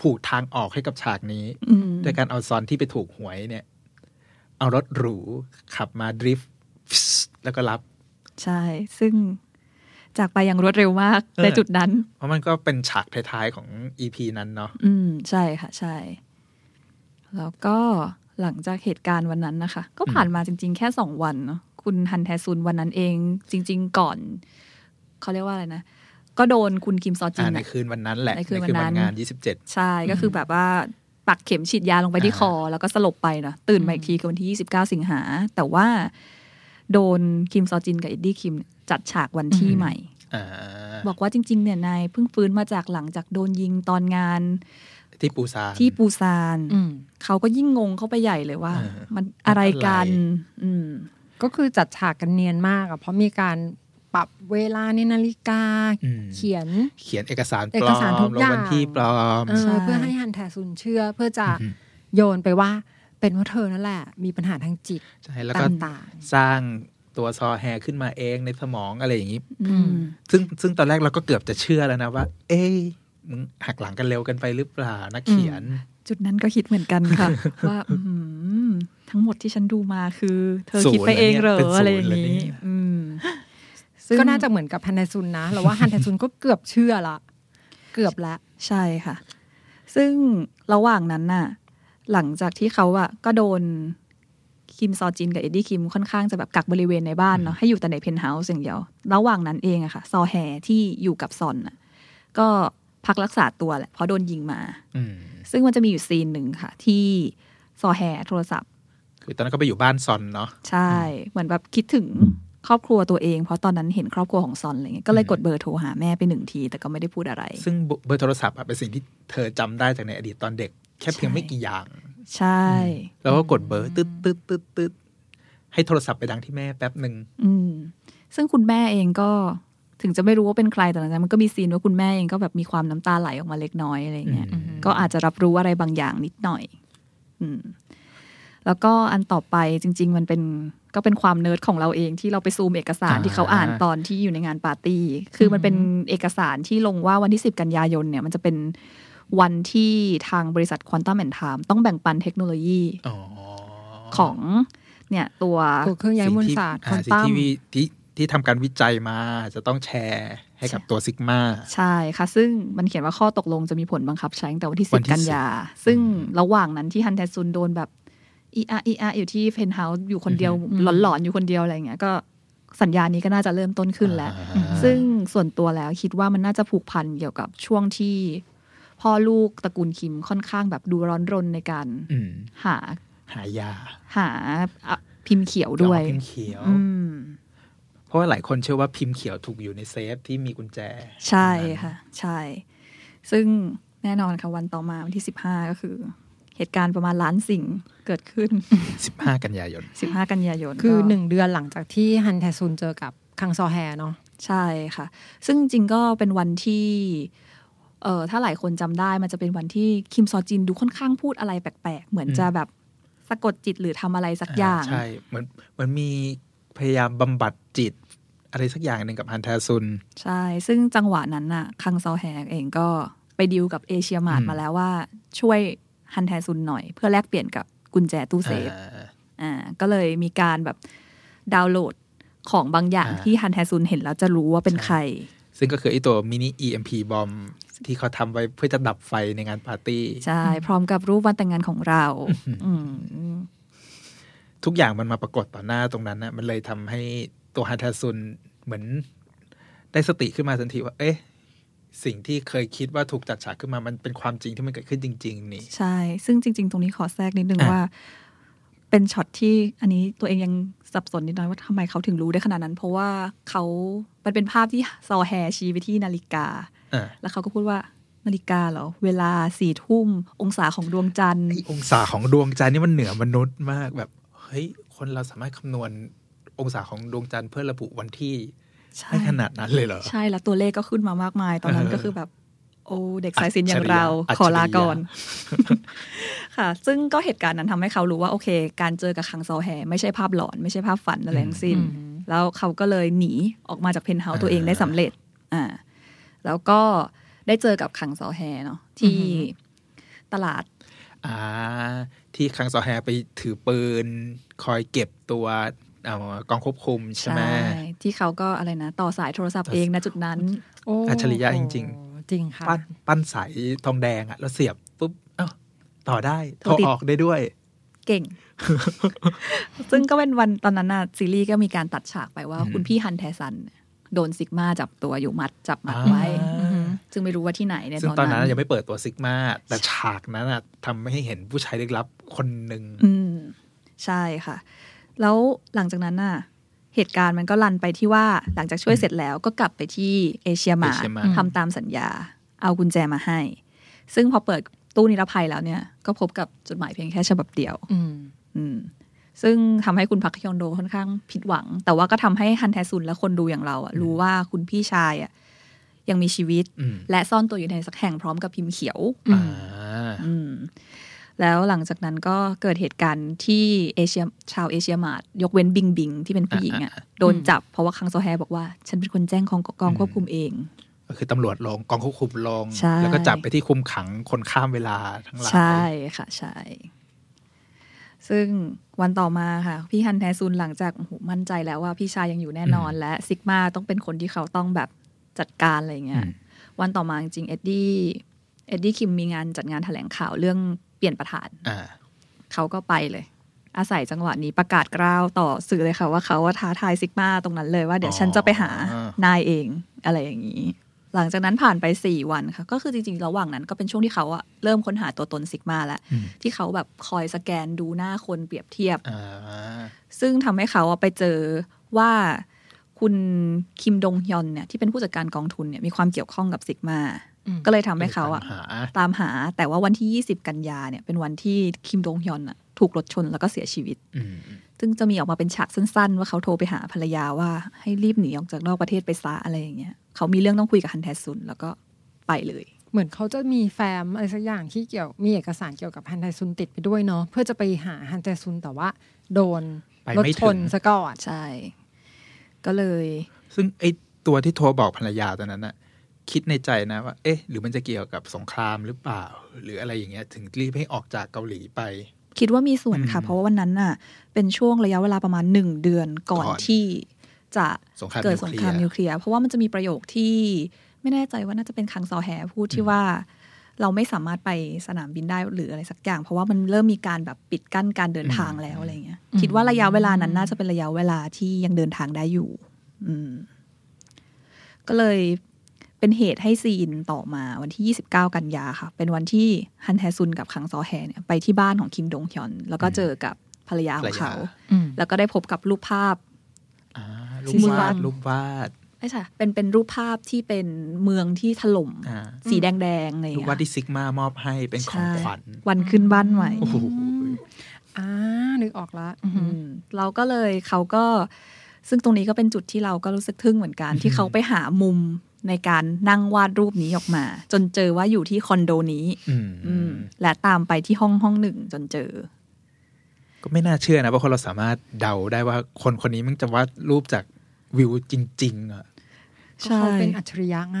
ผูกทางออกให้กับฉากนี้
อืม
ด้วยการเอาซอนที่ไปถูกหวยเนี่ย เอารถหรูขับมาดริฟต์แล้วก็รับ
ใช่ ซึ่งจากไปอย่างรวดเร็วมาก
เออ
ในจุดนั้น
เพราะมันก็เป็นฉากท้ายๆของอีพีนั้นเนาะ
อืม ใช่ค่ะ ใช่ แล้วก็หลังจากเหตุการณ์วันนั้นนะคะ ก็ผ่านมาจริง ๆ แค่สองวันเนาะคุณฮันแทซุนวันนั้นเอง จริง ๆ ก่อนเขาเรียกว่าอะไรนะ ก็โดนคุณคิมซอจิ
อ่านใน
อะ
คืนวันนั้นแหละ
ในคืนวันนั้น
งานยี่สิบเจ็ด
ใช่ก็คือแบบว่าปักเข็มฉีดยาลงไปที่
อ่า
คอ แล้วก็สลบไปนะตื่นมาอีกทีคือวันที่ 29 สิงหา แต่ว่าโดนคิมซอจินกับเอ็ดดี้คิมจัดฉากวันที่
อืม
ใหม่
อ่า
บอกว่าจริง ๆ เนี่ยนายเพิ่งฟื้นมาจากหลังจากโดนยิงตอนงาน
ที่ปูซาน
ที่ปูซาน
อืม
เขาก็ยิ่งงงเข้าไปใหญ่เลยว่า
เออ
มันอะไรกัน
อะไร
อืม
ก็คือจัดฉากกันเนียนมากอะเพราะมีการ ปรับเวลาในนาฬิกา
อืม
เขียน
เขียนเอกสารป
เอ
ล
ก
อ
สาร
ม
ทุก
ล
องย่าง
วันที่ปลอม
เออ
ใช่
เพื่อให้ฮันแทซุนเชื่อเพื่อจะ
อืม
โยนไปว่าเป็นว่าเธอนั่นแหละ มีปัญหาทางจิต
ใช่แล้วก็
ต่าง
สร้างตัวซอแฮขึ้นมาเองในสมองอะไรอย่างนี้
อืม
ซึ่งซึ่งตอนแรกเราก็เกือบจะเชื่อแล้วนะว่า เอ้ยมึงหักหลังกันเร็วกันไปหรือเปล่านักเขียน
จุดนั้นก็คิดเหมือนกันค่ะ ว่าอื้อหือทั้งหมดที่ฉันดูมาคือ เธอ
ศูนย์
คิดไปเองเหรอ
เลยเนี่ยเป็นศูนย์เลย
อะไรอย่าง
เลย
นี้
เนี่ย
อืม
ๆ ก็น่าจะเหมือนกับฮันแทซุนนะเราว่าฮันแทซุนก็เกือบเชื่อละ เกือบละ
ใช่ค่ะ ซึ่งระหว่างนั้นน่ะ หลังจากที่เขาอะก็โดนคิมซอจินกับเอ็ดดี้คิมค่อนข้างจะแบบกักบริเวณในบ้านเนาะให้อยู่แต่ในเพนท์เฮาส์อย่างเดียว ระหว่างนั้นเองอะค่ะ ซอแฮที่อยู่กับซอนน่ะก็พักรักษาตัวแหละเพราะโดนยิงมา
อืม
ซึ่งมันจะมีอยู่ซีนหนึ่งค่ะ ที่ซอแฮโทรศัพท์
คือตอนนั้นก็ไปอยู่บ้านซอนเนาะ
ใช่ เหมือนแบบคิดถึง ครอบครัวตัวเองเพราะตอนนั้นเห็นครอบครัวของซอนอะไรเงี้ยก็เลย
อืม
กดเบอร์โทรหาแม่ไปหนึ่งที แต่ก็ไม่ได้พูดอะไร
ซึ่งเบอร์โทรศัพท์อะเป็นสิ่งที่เธอจำได้จากในอดีตตอนเด็ก แค่เพียง
ใช่
ไม่กี่อย่าง
ใช่
แล้วก็กดเบอร์ตึ๊ดตึ๊ดตึ๊ดตึ๊ดให้โทรศัพท์ไปดังที่แม่แป๊บหนึ่ง
อืม ซึ่งคุณแม่เองก็ถึงจะไม่รู้ว่าเป็นใครแต่หลังจากนั้นมันก็มีซีนว่าคุณแม่เองก็แบบมีความน้ำตาไหลออกมาเล็กน้อยอะไรเงี้ย
อืม
ก็อาจจะรับรู้อะไรบางอย่างนิดหน่อย อืม แล้วก็อันต่อไปจริง ๆ มันเป็น ก็เป็นความเนิร์ดของเราเองที่เราไปซูมเอกสารที่เขาอ่านตอนที่อยู่ในงานปาร์ตี้ คือมันเป็นเอกสารที่ลงว่าวันที่ 10 กันยายนเนี่ยมันจะเป็นวันที่ทางบริษัท Quantum and Time ต้องแบ่งปันเทคโนโลยี
อ๋อ
ของเนี่ยตัว
ตัวเครื่องย้ายมวลศาสตร์คว
อ่
อน
สิ่ง
ตัม
ที่วิที่ที่ทำการวิจัยมาจะต้องแชร์ให้กับตัวซิกมา
ใช่ค่ะ ซึ่งมันเขียนว่าข้อตกลงจะมีผลบังคับใช้ตั้งแต่วันที่
วัน
10
ที่
กันยา
10
ซึ่งระหว่างนั้นที่ฮันแทซุนโดนแบบ อีอาอีอาอยู่ที่เพนท์เฮาส์อยู่คนเดียว
อืม
หลอนๆอยู่คนเดียวอะไรอย่างเงี้ยก็สัญญานี้ก็น่าจะเริ่มต้นขึ้นแล้ว
อ่า
ซึ่งส่วนตัวแล้วคิดว่ามันน่าจะผูกพันเกี่ยวกับช่วงที่พ่อลูกตระกูลคิมค่อนข้างแบบดูร้อนรนในการ
อืม
หา
หายา
หาอะพิมพ์เขียวด้วย
เอาพิมพ์เขียว
อืม
เพราะว่าหลายคนเชื่อว่าพิมพ์เขียวถูกอยู่ในเซฟที่มีกุญแจ
ใช่ค่ะ ใช่ ซึ่งแน่นอนค่ะวันต่อมาวันที่สิบห้าก็คือ เหตุการณ์ประมาณล้านสิ่งเกิดขึ้น
15 กันยายน
สิบห้ากันยายน
คือ
ก็
หนึ่งเดือนหลังจากที่ฮันแทซุนเจอกับคังซอแฮเนาะ
ใช่ค่ะ ซึ่งจริงๆก็เป็นวันที่เอ่อถ้าหลายคนจำได้มันจะเป็นวันที่คิมซอจินดูค่อนข้างพูดอะไรแปลกๆ เหมือน
อืม
จะแบบสะกดจิตหรือทำอะไรสักอย่าง
ใช่เหมือนเหมือนมีพยายามบำบัดจิตอะไรสักอย่างหนึ่งกับฮันแทซุน
ใช่ ซึ่งจังหวะนั้นน่ะคังซอแฮเองก็ไปดีลกับเอเชียมาร์ท
อืม
มาแล้วว่าช่วย ฮันแทซุนหน่อย เพื่อแลกเปลี่ยนกับกุญแจตู้เซฟ
อ่า
อ่าก็เลยมีการแบบดาวน์โหลดของบางอย่าง
อ่า
ที่ฮันแทซุนเห็นแล้วจะรู้ว่าเป็น
ใช่
ใคร
ซึ่งก็คือไอตัวมินิ EMP บอมที่เขาทำไว้เพื่อจะดับไฟในงานปาร์ตี้
ใช่ พร้อมกับรูปวันแต่งงานของเราอืม
ทุกอย่างมันมาปรากฏต่อหน้าตรงนั้นนะมันเลยทำให้ตัวฮันแทซุนเหมือนได้สติขึ้นมาทันทีว่า เอ๊ะ สิ่งที่เคยคิดว่าถูกจัดฉากขึ้นมามันเป็นความจริงที่มันเกิดขึ้นจริง ๆ นี่
ใช่ ซึ่งจริง ๆ ตรงนี้ขอแทรกนิดนึง
อะ
ว่า เป็นช็อตที่อันนี้ตัวเองยังสับสนนิดหน่อยว่าทำไมเขาถึงรู้ได้ขนาดนั้น เพราะว่าเขามันเป็นภาพที่ซอแฮชี้ไปที่นาฬิกา
อ่า
แล้วเขาก็พูดว่านาฬิกาเหรอ เวลาสี่ทุ่ม องศาของดวงจันทร์
ไอองศาของดวงจันทร์นี่มันเหนือมนุษย์มากแบบ เฮ้ย คนเราสามารถคำนวณองศาของดวงจันทร์เพื่อระบุวันที่
ใช่
ได้ขนาดนั้นเลยเหรอ
ใช่แล้วตัวเลขก็ขึ้นมามากมาย ตอนนั้น
เออ
ก็คือแบบ โอ้เด็กสายสินอย่าง
อัจฉริยะ
เรา
อัจฉริยะ
ขอลาก่อน ค่ะ ซึ่งก็เหตุการณ์นั้นทำให้เขารู้ว่าโอเค การเจอกับคังซอแฮไม่ใช่ภาพหลอน ไม่ใช่ภาพฝันอะไรทั้งสิ้น
อืม
แล้วเขาก็เลยหนีออกมาจากเพนท์เฮาส์
อ่า
ตัวเองได้สำเร็จ อ่า แล้วก็ได้เจอกับคังซอแฮเนาะที่ตลาด
อ่าที่คังซอแฮไปถือปืน คอยเก็บตัวเอา กองควบคุมใช่ไหม
ที่เขาก็อะไรนะ ต่อสายโทรศัพท์เองนะจุดนั้น
โอ้
อัจฉริยะจริง
จริงค่ะ
ปั้นปั้นสายทองแดงอะแล้วเสียบปุ๊บเอ้าต่อได้
โท
โท
ร
ร
ติด
ออกได้ด้วย
เก่ง ซึ่งก็เป็นวันตอนนั้นน่ะซีรีส์ก็มีการตัดฉากไปว่า
อืม
คุณพี่ฮันแทซันเนี่ยโดนซิกมาจับตัวอยู่มัดจับมัด
อ่า
ไว้ซึ่งไม่รู้ว่าที่ไหนใน
ซึ่ง
ตอน
ตอนนั้
นั้นน
ยังไม่เปิดตัวซิกมาแต่ฉากนั้นอะทำให้เห็นผู้ชายลึกลับคนหนึ่ง
อืมใช่ค่ะ แล้วหลังจากนั้นน่ะ เหตุการณ์มันก็ลันไปที่ว่าหลังจากช่วยเสร็จแล้วก็กลับไปที่เอเชียมาร์
Asia
ท
Mart
ทำตามสัญญา เอากุญแจมาให้ ซึ่งพอเปิดตู้นิรภัยแล้วเนี่ย ก็พบกับจดหมายเพียงแค่ฉบับเดียว
อืม
อืมซึ่งทำให้คุณพักฮยอนโดค่อนข้างผิดหวัง แต่ว่าก็ทำให้ฮันแทซุนและคนดูอย่างเราอะรู้ว่าคุณพี่ชายอะยังมีชีวิต
อืม
และซ่อนตัวอยู่ในสักแห่งพร้อมกับพิมพ์เขียว
อื
อ่า
ม
อืม แล้วหลังจากนั้นก็เกิดเหตุการณ์ที่เอเชียชาวเอเชียมาร์ทยกเว้นบิงบิงที่เป็นผู้หญิงอะโดนจับเพราะว่าคังซอแฮบอกว่า ฉันเป็นคนแจ้งกองกองควบคุมเอง
ก็คือตำรวจลงกองควบคุมลง
ใช่
แล้วก็จับไปที่คุมขังคนข้ามเวลาทั้งหลาย
ใช่ค่ะใช่ ซึ่งวันต่อมาค่ะ พี่ฮันแทซุนหลังจากโอ้โหมั่นใจแล้วว่าพี่ชายยังอยู่แน่นอน และซิกมาต้องเป็นคนที่เขาต้องแบบจัดการอะไรเงี้ยวันต่อมาจริงๆเอ็ดดี้เอ็ดดี้คิมมีงานจัดงานแถลงข่าวเรื่องเปลี่ยนประธาน
อ่า
เขาก็ไปเลย อาศัยจังหวะนี้ประกาศกล้าวต่อสื่อเลยค่ะ ว่าเขาว่าท้าทายซิกมาตรงนั้นเลยว่าเดี๋ยว
อ๋อ
ฉันจะไปหานายเองอะไรอย่างนี้ หลังจากนั้นผ่านไปสี่วันค่ะ ก็คือจริงๆ ระหว่างนั้นก็เป็นช่วงที่เขาอะเริ่มค้นหาตัวตนซิกมาแล้ว
อืม
ที่เขาแบบคอยสแกนดูหน้าคนเปรียบเทียบ
อ่าซึ่
ซึ่งทำให้เขาอะไปเจอว่าคุณคิมดงฮยอนเนี่ยที่เป็นผู้จัดการกองทุนเนี่ยมีความเกี่ยวข้องกับซิกมา
อืม
ก็เลยทำให้เขาอะ
หา
ตามหาแต่ว่าวันที่ 20 กันยาเนี่ยเป็นวันที่คิมดงฮยอนน่ะถูกรถชนแล้วก็เสียชีวิต
อืม
ซึ่งจะมีออกมาเป็นฉากสั้นๆ ว่าเขาโทรไปหาภรรยาว่าให้รีบหนีออกจากนอกประเทศไปซะอะไรอย่างเงี้ยเขามีเรื่องต้องคุยกับฮันแทซุนแล้วก็ไปเลย
เหมือนเขาจะมีแฟ้มอะไรสักอย่างที่เกี่ยวมีเอกสารเกี่ยวกับฮันไทซุนติดไปด้วยเนาะเพื่อจะไปหาฮันไทซุนแต่ว่า โดน
ไป
รถ
ไม่
ช
ถึ
น
ง
ซะก่อน
ใช่ ก็เลย
ซึ่งไอตัวที่โทรบอกภรรยาตอนนั้นน่ะ คิดในใจนะว่า เอ๊ะ หรือมันจะเกี่ยวกับสงครามหรือเปล่า หรืออะไรอย่างเงี้ย ถึงรีบให้ออกจากเกาหลีไป
คิดว่ามีส่วนค่ะ
อืม
เพราะว่าวันนั้นน่ะ เป็นช่วงระยะเวลาประมาณหนึ่งเดือนก่อน
ก่อน
ที่จะ
สงคราม
เกิด
นิว
ส
เค
ง
ลี
คราม
ยร์
นิวเคลียร์เพราะว่ามันจะมีประโยคที่ไม่แน่ใจว่าน่าจะเป็นคังซอแฮพูดที่ว่า เราไม่สามารถไปสนามบินได้หรืออะไรสักอย่าง เพราะว่ามันเริ่มมีการแบบปิดกั้นการเดินทางแล้วอะไรเงี้ย
อืม
คิดว่าระยะเวลานั้นน่าจะเป็นระยะเวลาที่ยังเดินทางได้อยู่ อืมก็เลย เป็นเหตุให้ซีนต่อมาวันที่ 29 กันยาค่ะ เป็นวันที่ฮันแทซุนกับคังซอแฮเนี่ยไปที่บ้านของคิมดงฮยอน แล้วก็เจอกับภรรยาของเขา
ภรรย
อืม
แล้วก็ได้พบกับรูปภาพ
อ่ารู
ซี
ป
ซี
วา
ฟั
ด
น
รูปวาด
ไม่ใช่เป็นเป็นรูปภาพที่เป็นเมืองที่ถล่ม
อ่า
สีแดงๆอะไรอย่าง
รูป
เงี้
วาด
ย
ที่ซิกมามอบให้เป็นของขวัญ
ใช่วันขึ้นบ้านใหม่
โอ้โห
อ่านึกออกละอืม
อืมเราก็เลยเขาก็ซึ่งตรงนี้ก็เป็นจุดที่เราก็รู้สึกทึ่งเหมือนกัน ที่เขาไปหามุม ในการนั่งวาดรูปนี้ออกมา จนเจอว่าอยู่ที่คอนโดนี้
อืม
อืมและตามไปที่ห้องห้องหนึ่งจนเจอ
ก็ไม่น่าเชื่อนะว่าคนเราสามารถเดาได้ว่าคนคนนี้มันจะวาดรูปจากวิวจริง ๆ อะ
ก็เขาเป็นอัจฉริยะไง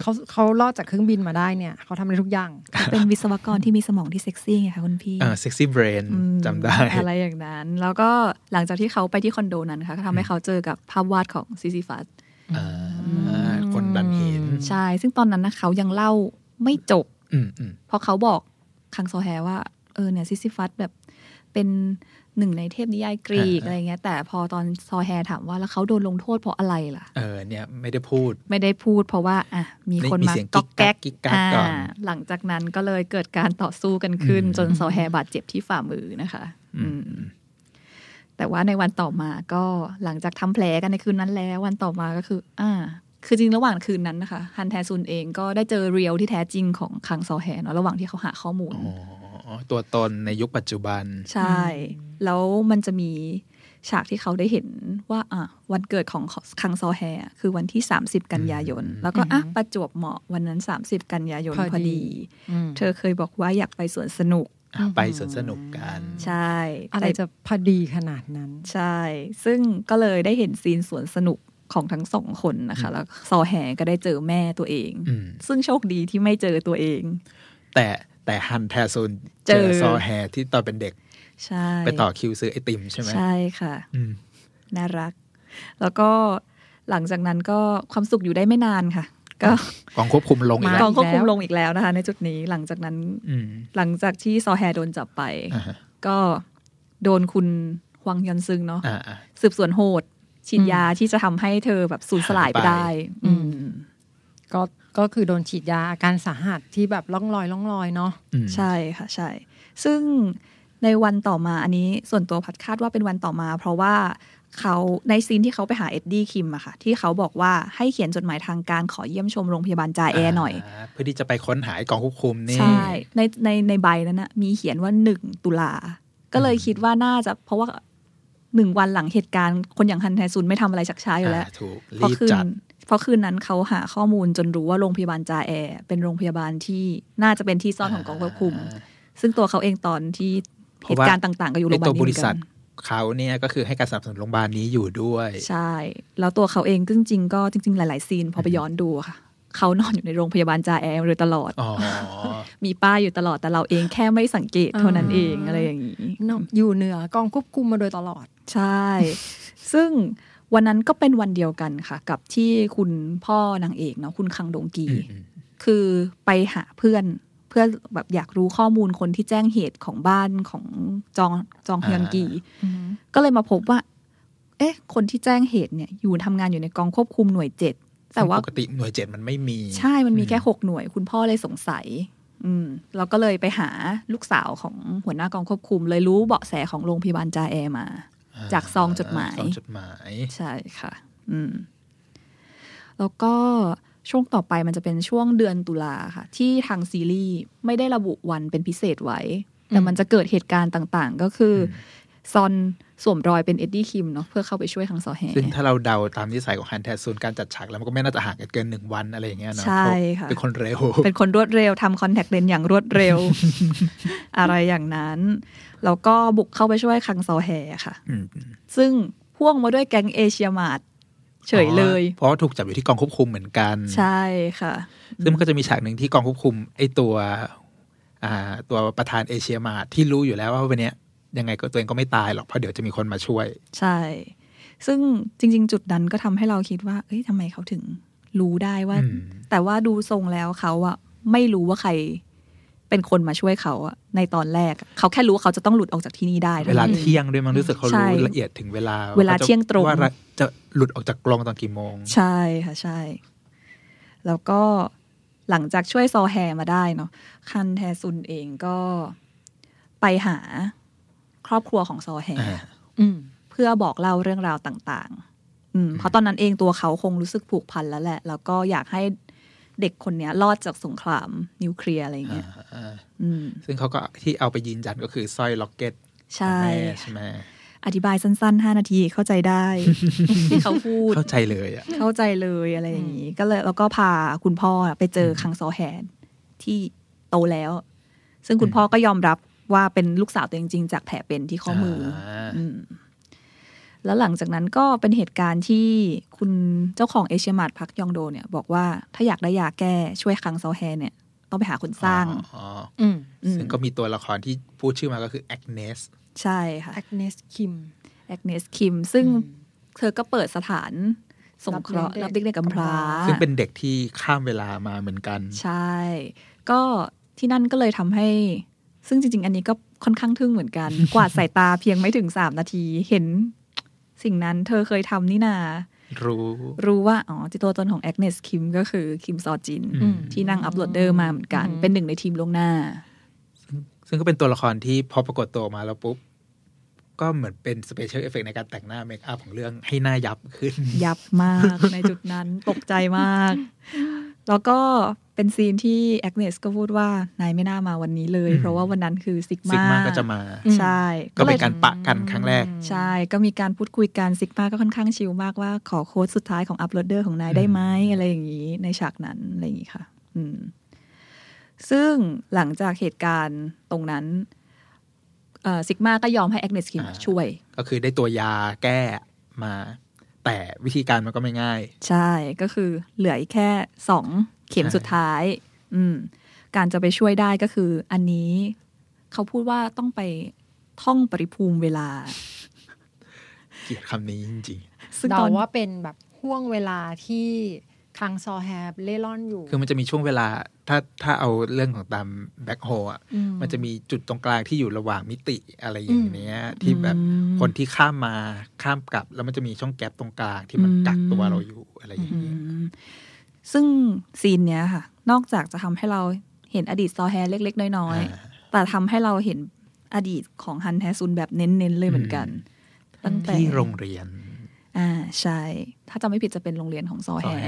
เขาเขาลอดจากเครื่องบินมาได้เนี่ยเขาทำได้ทุกอย่าง
เป็นวิศวกรที่มีสมองที่เซ็กซี่ไงคะคุณพี่
เออ sexy brain
อืม
จำได้
อะไรอย่างนั้น แล้วก็หลังจากที่เขาไปที่คอนโดนั้นนะคะก็ทำให้เขาเจอกับภาพวาดของซิซิฟัส
อ่า คนดันเห็น
ใช่ ซึ่งตอนนั้นนะเขายังเล่าไม่จบ
อืมอืม
เพราะเขาบอกคังซอแฮว่า เออเนี่ยซิซิฟัสแบบเป็นหนึ่งในเทพนิยายกรีกอะไรเงี้ย แต่พอตอนซอแฮถามว่าแล้วเขาโดนลงโทษเพราะอะไรล่ะ
เออเนี่ยไม่ได้พูด
ไม่ได้พูดเพราะว่า อะ มีคน
มี
มา
เสียง
ก๊อกแก๊ก
กิ๊กกักกิ๊กกักก่อน
อ่าหลังจากนั้นก็เลยเกิดการต่อสู้กันขึ้น
อืม
จนซอแฮบาดเจ็บที่ฝ่ามือนะคะ อืม แต่ว่าในวันต่อมาก็หลังจากทำแผลกันในคืนนั้นแล้ว วันต่อมาก็คือ อ่า คือจริงระหว่างคืนนั้นนะคะฮันแทซุนเองก็ได้เจอเรียวที่แท้จริงของคังซอแฮเนอะระหว่างที่เขาหาข้อมูล
อ๋อตัวตนในยุคปัจจุบัน
ใช่ แล้วมันจะมีฉากที่เขาได้เห็นว่าอะวันเกิดของคังซอแฮอะคือวันที่ 30 กันยายน แล้วก็อะประจวบเหมาะวันนั้น 30 กันยายน
พอดี
พอดี
อืม
เธอเคยบอกว่าอยากไปสวนสนุก
อะ ไปสวนสนุกกัน
ใช่
อะไรจะพอดีขนาดนั้น
ใช่ ซึ่งก็เลยได้เห็นซีนสวนสนุกของทั้งสองคนนะคะ แล้วซอแฮก็ได้เจอแม่ตัวเอง
อืม
ซึ่งโชคดีที่ไม่เจอตัวเอง
แต่แต่ฮันแทซุน
เจ
เจ
อ
อซอแฮที่ตอนเป็นเด็ก
ใช่
ไปต่อคิวซื้อไอติมใช่ไหม
ใช่ค่ะ
อืม
น่ารัก แล้วก็หลังจากนั้นก็ความสุขอยู่ได้ไม่นานค่ะ ก็
กองควบคุมลงอีก
มา
แล้
ก
ว
องควบคุม
แล้ว
ลงอีกแล้วนะคะ ในจุดนี้หลังจากนั้น
อืม
หลังจากที่ซอแฮโดนจับไป
อ่าฮะ
ก็โดนคุณฮวังยอนซึงเนาะ
อ่าอ่า
สืบสวนโหดฉีดยาที่จะทำให้เธอแบบสูญสลายไป
หายไป
ได้ อืม
ก็ก็คือโดนฉีดยาอาการสาหัสที่แบบล่องลอยล่องลอยเนาะ
อืม
ใช่ค่ะใช่ ซึ่งในวันต่อมาอันนี้ส่วนตัวพัดคาดว่าเป็นวันต่อมา เพราะว่า เขาใน scene ที่เขาไปหาเอ็ดดี้คิมอะค่ะ ที่เขาบอกว่าให้เขียนจดหมายทางการขอเยี่ยมชมโรงพยาบาลจาแอร์หน่อยา
เพื่อที่จะไปค้นหาไอ้กองควบคุมนี่
ใช่ในในในใบนั้นนะมีเขียนว่าหนึ่งตุลา ก็เลยคิดว่าน่าจะเพราะว่าหนึ่งวันหลังเหตุการณ์คนอย่างฮันแทซุนไม่ทำอะไรชักช้าอยู่แล้ว
อ่าถูก
เพราะ
รีบ
คืน
จัด
เพราะคืนนั้นเขาหาข้อมูลจนรู้ว่าโรงพยาบาลจาแอร์เป็นโรงพยาบาลที่น่าจะเป็นที่ซ่อนของกองควบคุม ซึ่งตัวเขาเองตอนที่
เพราะว่าเหตุ
การณ์ต่าง ๆ ก็อยู่โรงพยาบาล
ไอ้ตัว
นี้
บ
เหมื
ริษัท เขาเนี่ยก็คือให้การสนับสนุนโรงพยาบาลนี้อยู่ด้วย
ใช่ แล้วตัวเขาเองก็จริงๆก็จริง ๆ หลาย ๆ scene พอไปย้อนดูอะค่ะเขานอนอยู่ในโรงพยาบาลจาแอร์มาโดยตลอด
อ๋อ
มีป้ายอยู่ตลอดแต่เราเองแค่ไม่สังเกตเท่านั้นเอง
อ่า
อะไรอย่างนี้
เนอะอยู่เหนือกองควบคุมมาโดยตลอด
ใช่ ซึ่งวันนั้นก็เป็นวันเดียวกันค่ะ กับที่คุณพ่อนางเอกเนาะคุณคังดงกี
อืมอืม
คือไปหาเพื่อนเพื่อแบบอยากรู้ข้อมูลคนที่แจ้งเหตุของบ้านของจองจองฮยอนกี ก็เลยมาพบว่า เอ๊ะ คนที่แจ้งเหตุเนี่ย อยู่ทำงานอยู่ในกองควบคุมหน่วยเจ็ดแต่ว่า
ปกติหน่วยเจ็ดมันไม่มี
ใช่มันมีแค่หกหน่วย คุณพ่อเลยสงสัย อืมเราก็เลยไปหาลูกสาวของหัวหน้ากองควบคุม เลยรู้เบาะแสของโรงพยาบาลจาแอร์มา จากซองจดหมาย
ซองจดหมาย
ใช่ค่ะ อืม แล้วก็ ช่วงต่อไปมันจะเป็นช่วงเดือนตุลาค่ะ ที่ทางซีรีส์ไม่ได้ระบุวันเป็นพิเศษไว้ แต่มันจะเกิดเหตุการณ์ต่างๆ ก็คืออซอนสวมรอยเป็นเอ็ดดี้คิมเนาะเพื่อเข้าไปช่วยคังซอแฮ
ซึ่งถ้าเราเดาตามนิสัยของฮันแทซูนการจัดฉากแล้วมันก็ไม่น่าจะห่างกันเกินหนึ่งวันอะไรอย่างเงี้ยเนาะ
ใช่
เพรา
ค่ะ
เป็นคนเร็ว
เป็นคนรวดเร็วทำคอนแทคเลนส์อย่างรวดเร็ว อะไรอย่างนั้น แล้วก็บุกเข้าไปช่วยคังซอแฮค่ะ
อืม
ซึ่งพ่วงมาด้วยแก๊งเอเชียมาร์ท เฉยเลย
เพราะว่าถูกจับอยู่ที่กองควบคุมเหมือนกัน
ใช่ค่ะ
ซึ่งมันก็จะมีฉากหนึ่งที่กองควบคุม ไอ้ตัวอ่าตัวประธานเอเชียมาที่รู้อยู่แล้วว่าวันเนี้ยยังไงก็ตัวเองก็ไม่ตายหรอกเพราะเดี๋ยวจะมีคนมาช่วย
ใช่ ซึ่งจริง ๆ จุดนั้นก็ทำให้เราคิดว่า เอ้ยทำไมเขาถึงรู้ได้ว่า
อืม
แต่ว่าดูทรงแล้วเขาอะไม่รู้ว่าใคร เป็นคนมาช่วยเขาอะในตอนแรกอะเขาแค่รู้ว่าเขาจะต้องหลุดออกจากที่นี่ได้
เวลา
ท่นั้นอง
เที่ยงด้วยมั้งรู้สึกเขา
ใช่
รู้ละเอียดถึงเวลา
เวลาเที่ยงตรง
ว่าจะหลุดออกจากกรงตอนกี่โมง
ใช่ค่ะใช่ แล้วก็หลังจากช่วยซอแฮมาได้เนาะคันแทซุนเองก็ไปหาครอบครัวของซอแฮ
อ่า
อืม
เพื่อบอกเล่าเรื่องราวต่าง ๆ อืมเพราะตอนนั้นเองตัวเขาคงรู้สึกผูกพันแล้วแหละ แล้วก็อยากให้ เด็กคนเนี้ยรอดจากสงครามนิวเคลียร์อะไรเงี้ย
อ่า
อืม
ซึ่งเขาก็ที่เอาไปยืนยันก็คือสร้อยล็อกเก็ต
ใช่
ของแม่ใช่ไหม
อธิบายสั้นๆห้านาทีเข้าใจได้ที่เขาพูด
เข้าใจเลยอะ
เข้าใจเลยอะไรอย่างนี้ ก็เลยแล้วก็พาคุณพ่อไปเจอคังซอแฮนที่โตแล้ว ซึ่งคุณพ่อก็ยอมรับว่าเป็นลูกสาวตัวเองจริงๆจากแผลเป็นที่ข้อมืออาอืม แล้วหลังจากนั้นก็เป็นเหตุการณ์ที่คุณเจ้าของเอเชียมาร์ทพักยองโดเนี่ยบอกว่าถ้าอยากได้ยาแก้ช่วยคังซอแฮเนี่ยต้องไปหาคนสร้าง
อ๋อ
อืม
อืม
ซึ่งก็มีตัวละครที่พูดชื่อมาก็คือแอกเนส
ใช่ค่ะ
แอ n เนสคิม
แอกเนสคิมซึ่ง
อืม
เธอก็เปิดสถานสงเคราะห์
รั
รั
บบเด็
เด็
ก
กๆกำพร้า
อ่า
ซึ่งเป็นเด็กที่ข้ามเวลามาเหมือนกัน
ใช่ ก็ที่นั่นก็เลยทำให้ ซึ่งจริง ๆ อันนี้ก็ค่อนข้างทึ่งเหมือนกัน กวาดสายตาเพียงไม่ถึงสามนาทีเห็น สิ่งนั้นเธอเคยทำนี่นา
รู้
รู้ว่า อ๋อจิตัวตนของแอกเนสคิมก็คือคิมซอจิน
อืม
ที่นั่งอัพโหลดเดอร์มาเหมือนกัน
อืม
เป็นหนึ่งในทีมล่วงหน้า
ซึ่งก็เป็นตัวละครที่พอปรากฏตัวออกมาแล้วปุ๊บ ก็เหมือนเป็น special effect ในการแต่งหน้า makeup ของเรื่องให้หน้ายับขึ้น
ยับมากในจุดนั้นตกใจมาก แล้วก็เป็น scene ที่แอกเนสก็พูดว่านายไม่น่ามาวันนี้เลย
อืม
เพราะว่าวันนั้นคือซิกมา
ซิก
มา
ก็จะมา
ใช่
ก็เป็นการปะทะกันครั้งแรกเลย
ใช่ ก็มีการพูดคุยกันซิกมาก็ค่อนข้าง chill มากว่าขอโค้ดสุดท้ายของ uploader ของนายได้ไหมอะไรอย่างนี้ ในฉากนั้น อะไรอย่างนี้ค่ะ อืม ซึ่งหลังจากเหตุการณ์ตรงนั้นซิกมาก็ยอมให้แอกเนสคิม
อ่า
ช่วย
ก็คือได้ตัวยาแก้มา แต่วิธีการมันก็ไม่ง่าย
ใช่ก็คือเหลืออีกแค่สองเข็ม
ใช่
สุดท้าย อืม การจะไปช่วยได้ก็คือ อันนี้เขาพูดว่าต้องไปท่องปริภูมิเวลา
เกลียดคำนี้จริง
ซึ่ง
เดา
ตอน
ว่าเป็นแบบห่วงเวลาที่ คังซอแฮบเล่ร่อนอยู่
ๆคือมันจะมีช่วงเวลา ถ้าถ้าเอาเรื่องของตามแบ็คโฮอะ
อื
มันจะมีจุดตรงกลางที่อยู่ระหว่างมิติอะไรอย่างเนี้ย ที่แบบ
อืม
คนที่ข้ามมาข้ามกลับ แล้วมันจะมีช่องแกลบตรงกลางที่มัน
อืม
กักตัวเราอยู่อะไรอย่าง
อื
เงี้ย
มซึ่งซีนเนี้ยค่ะ นอกจากจะทำให้เราเห็นอดีตซอแฮเล็ก ๆ น้อย
อ่า
ๆแต่ทำให้เราเห็นอดีตของฮันแทซุนแบบเน้นๆเลยเหมือนกัน ตั้งแต่
ที่โรงเรียน
อ่าใช่ ถ้าจำไม่ผิดจะเป็นโรงเรียนของซอ
ซ
แฮ
อ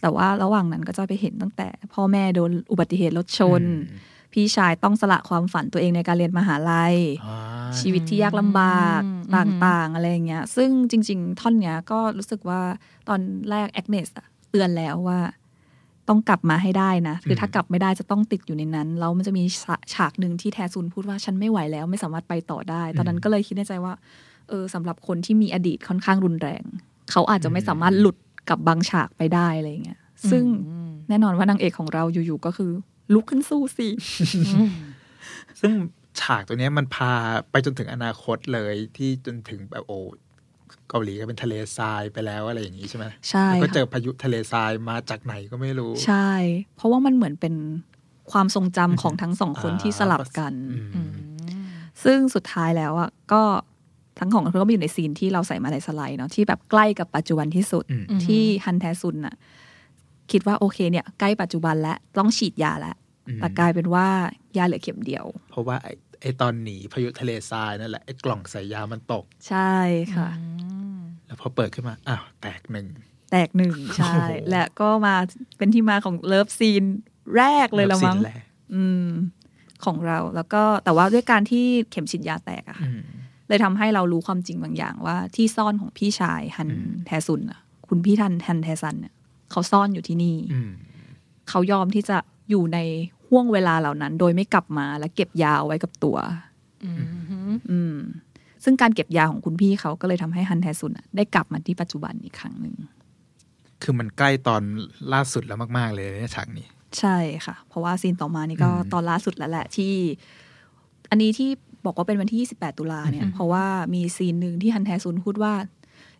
แฮ
แต่ว่าระหว่างนั้นก็จะไปเห็นตั้งแต่ พ่อแม่โดนอุบัติเหตุรถชน
อืม
พี่ชายต้องสละความฝันตัวเองในการเรียนมหาลัย
อ่า
ชีวิตที่ยากลำบาก
อืม
ต่างๆ อะไรอย่างเงี้ย ซึ่งจริง ๆ ท่อนเนี้ยก็รู้สึกว่าตอนแรกแอกเนสเตือนแล้วว่าต้องกลับมาให้ได้นะ คือถ้ากลับไม่ได้จะต้องติดอยู่ในนั้นแล้วมันจะมีฉาฉากหนึ่งที่แทซุนพูดว่าฉันไม่ไหวแล้ว ไม่สามารถไปต่อได้ ตอนนั้นก็เลยคิดในใจว่าเออสำหรับคนที่มีอดีตค่อนข้างรุนแรง เขาอาจจะไม่สามารถหลุด กับบางฉากไปได้อะไรอย่างเงี้ยซึ่ง
อืม
แน่นอนว่านางเอกของเราอยู่ๆก็คือ ลุกขึ้นสู้สิ
ซึ่งฉากตัวเนี้ยมันพาไปจนถึงอนาคตเลยที่จนถึงแบบโอ้เกาหลีก็เป็นทะเลทรายไปแล้วอะไรอย่างนี้ใช่ไหม
ใช่
แล้วก็
ค่ะ
เจอพายุทะเลทรายมาจากไหนก็ไม่รู้
ใช่ เพราะว่ามันเหมือนเป็นความทรงจำของทั้งสองคน
อ่า
ที่สลับกัน
อืม
อืม
ซึ่งสุดท้ายแล้วอะก็ ทั้งของเขาก็มาอยู่ใน scene ที่เราใส่มาในสไลด์เนาะที่แบบใกล้กับปัจจุบันที่สุด
อืม
ที่ฮันแทซุนน่ะคิดว่าโอเคเนี่ยใกล้ปัจจุบันแล้วต้องฉีดยาแล้ว
อืม
แต่กลายเป็นว่ายาเหลือเข็มเดียว
เพราะว่าไอ้ไอ้ตอนหนีพายุทะเลทรายนั่นแหละไอ้กล่องใส่ยามันตก
ใช่ค่ะ
แล้วพอเปิดขึ้นมาอ้าวแตกหนึ่ง
แตกหนึ่งใช่
โอ้โห
และก็มาเป็นที่มาของ love sceneแรกเลยละมั้ง
สิ้นแรก
อืมของเราแล้วก็แต่ว่าด้วยการที่เข็มฉีดยาแตกอะค่ะ
อืม
เลยทำให้เรารู้ความจริงบางอย่างว่าที่ซ่อนของพี่ชายฮัน
อืม
แทซุนอะคุณพี่ทันฮันแทซันเนี่ยเขาซ่อนอยู่ที่นี่
อืม
เขายอมที่จะอยู่ในห่วงเวลาเหล่านั้น โดยไม่กลับมาและเก็บยาเอาไว้กับตัว
อืม
อืมซึ่งการเก็บยาของคุณพี่เขาก็เลยทำให้ฮันแทซุนอะได้กลับมาที่ปัจจุบันอีกครั้งหนึ่ง
คือมันใกล้ตอนล่าสุดแล้วมาก ๆ เลยเนี่ยฉากนี้
ใช่ค่ะ เพราะว่าซีนต่อมานี่ก็
อืม
ตอนล่าสุดแล้วแหละที่ อันนี้ที่ บอกว่าเป็นวันที่ 28 ตุลาเนี่ย เพราะว่ามีซีนหนึ่งที่ฮันแทซุนพูดว่า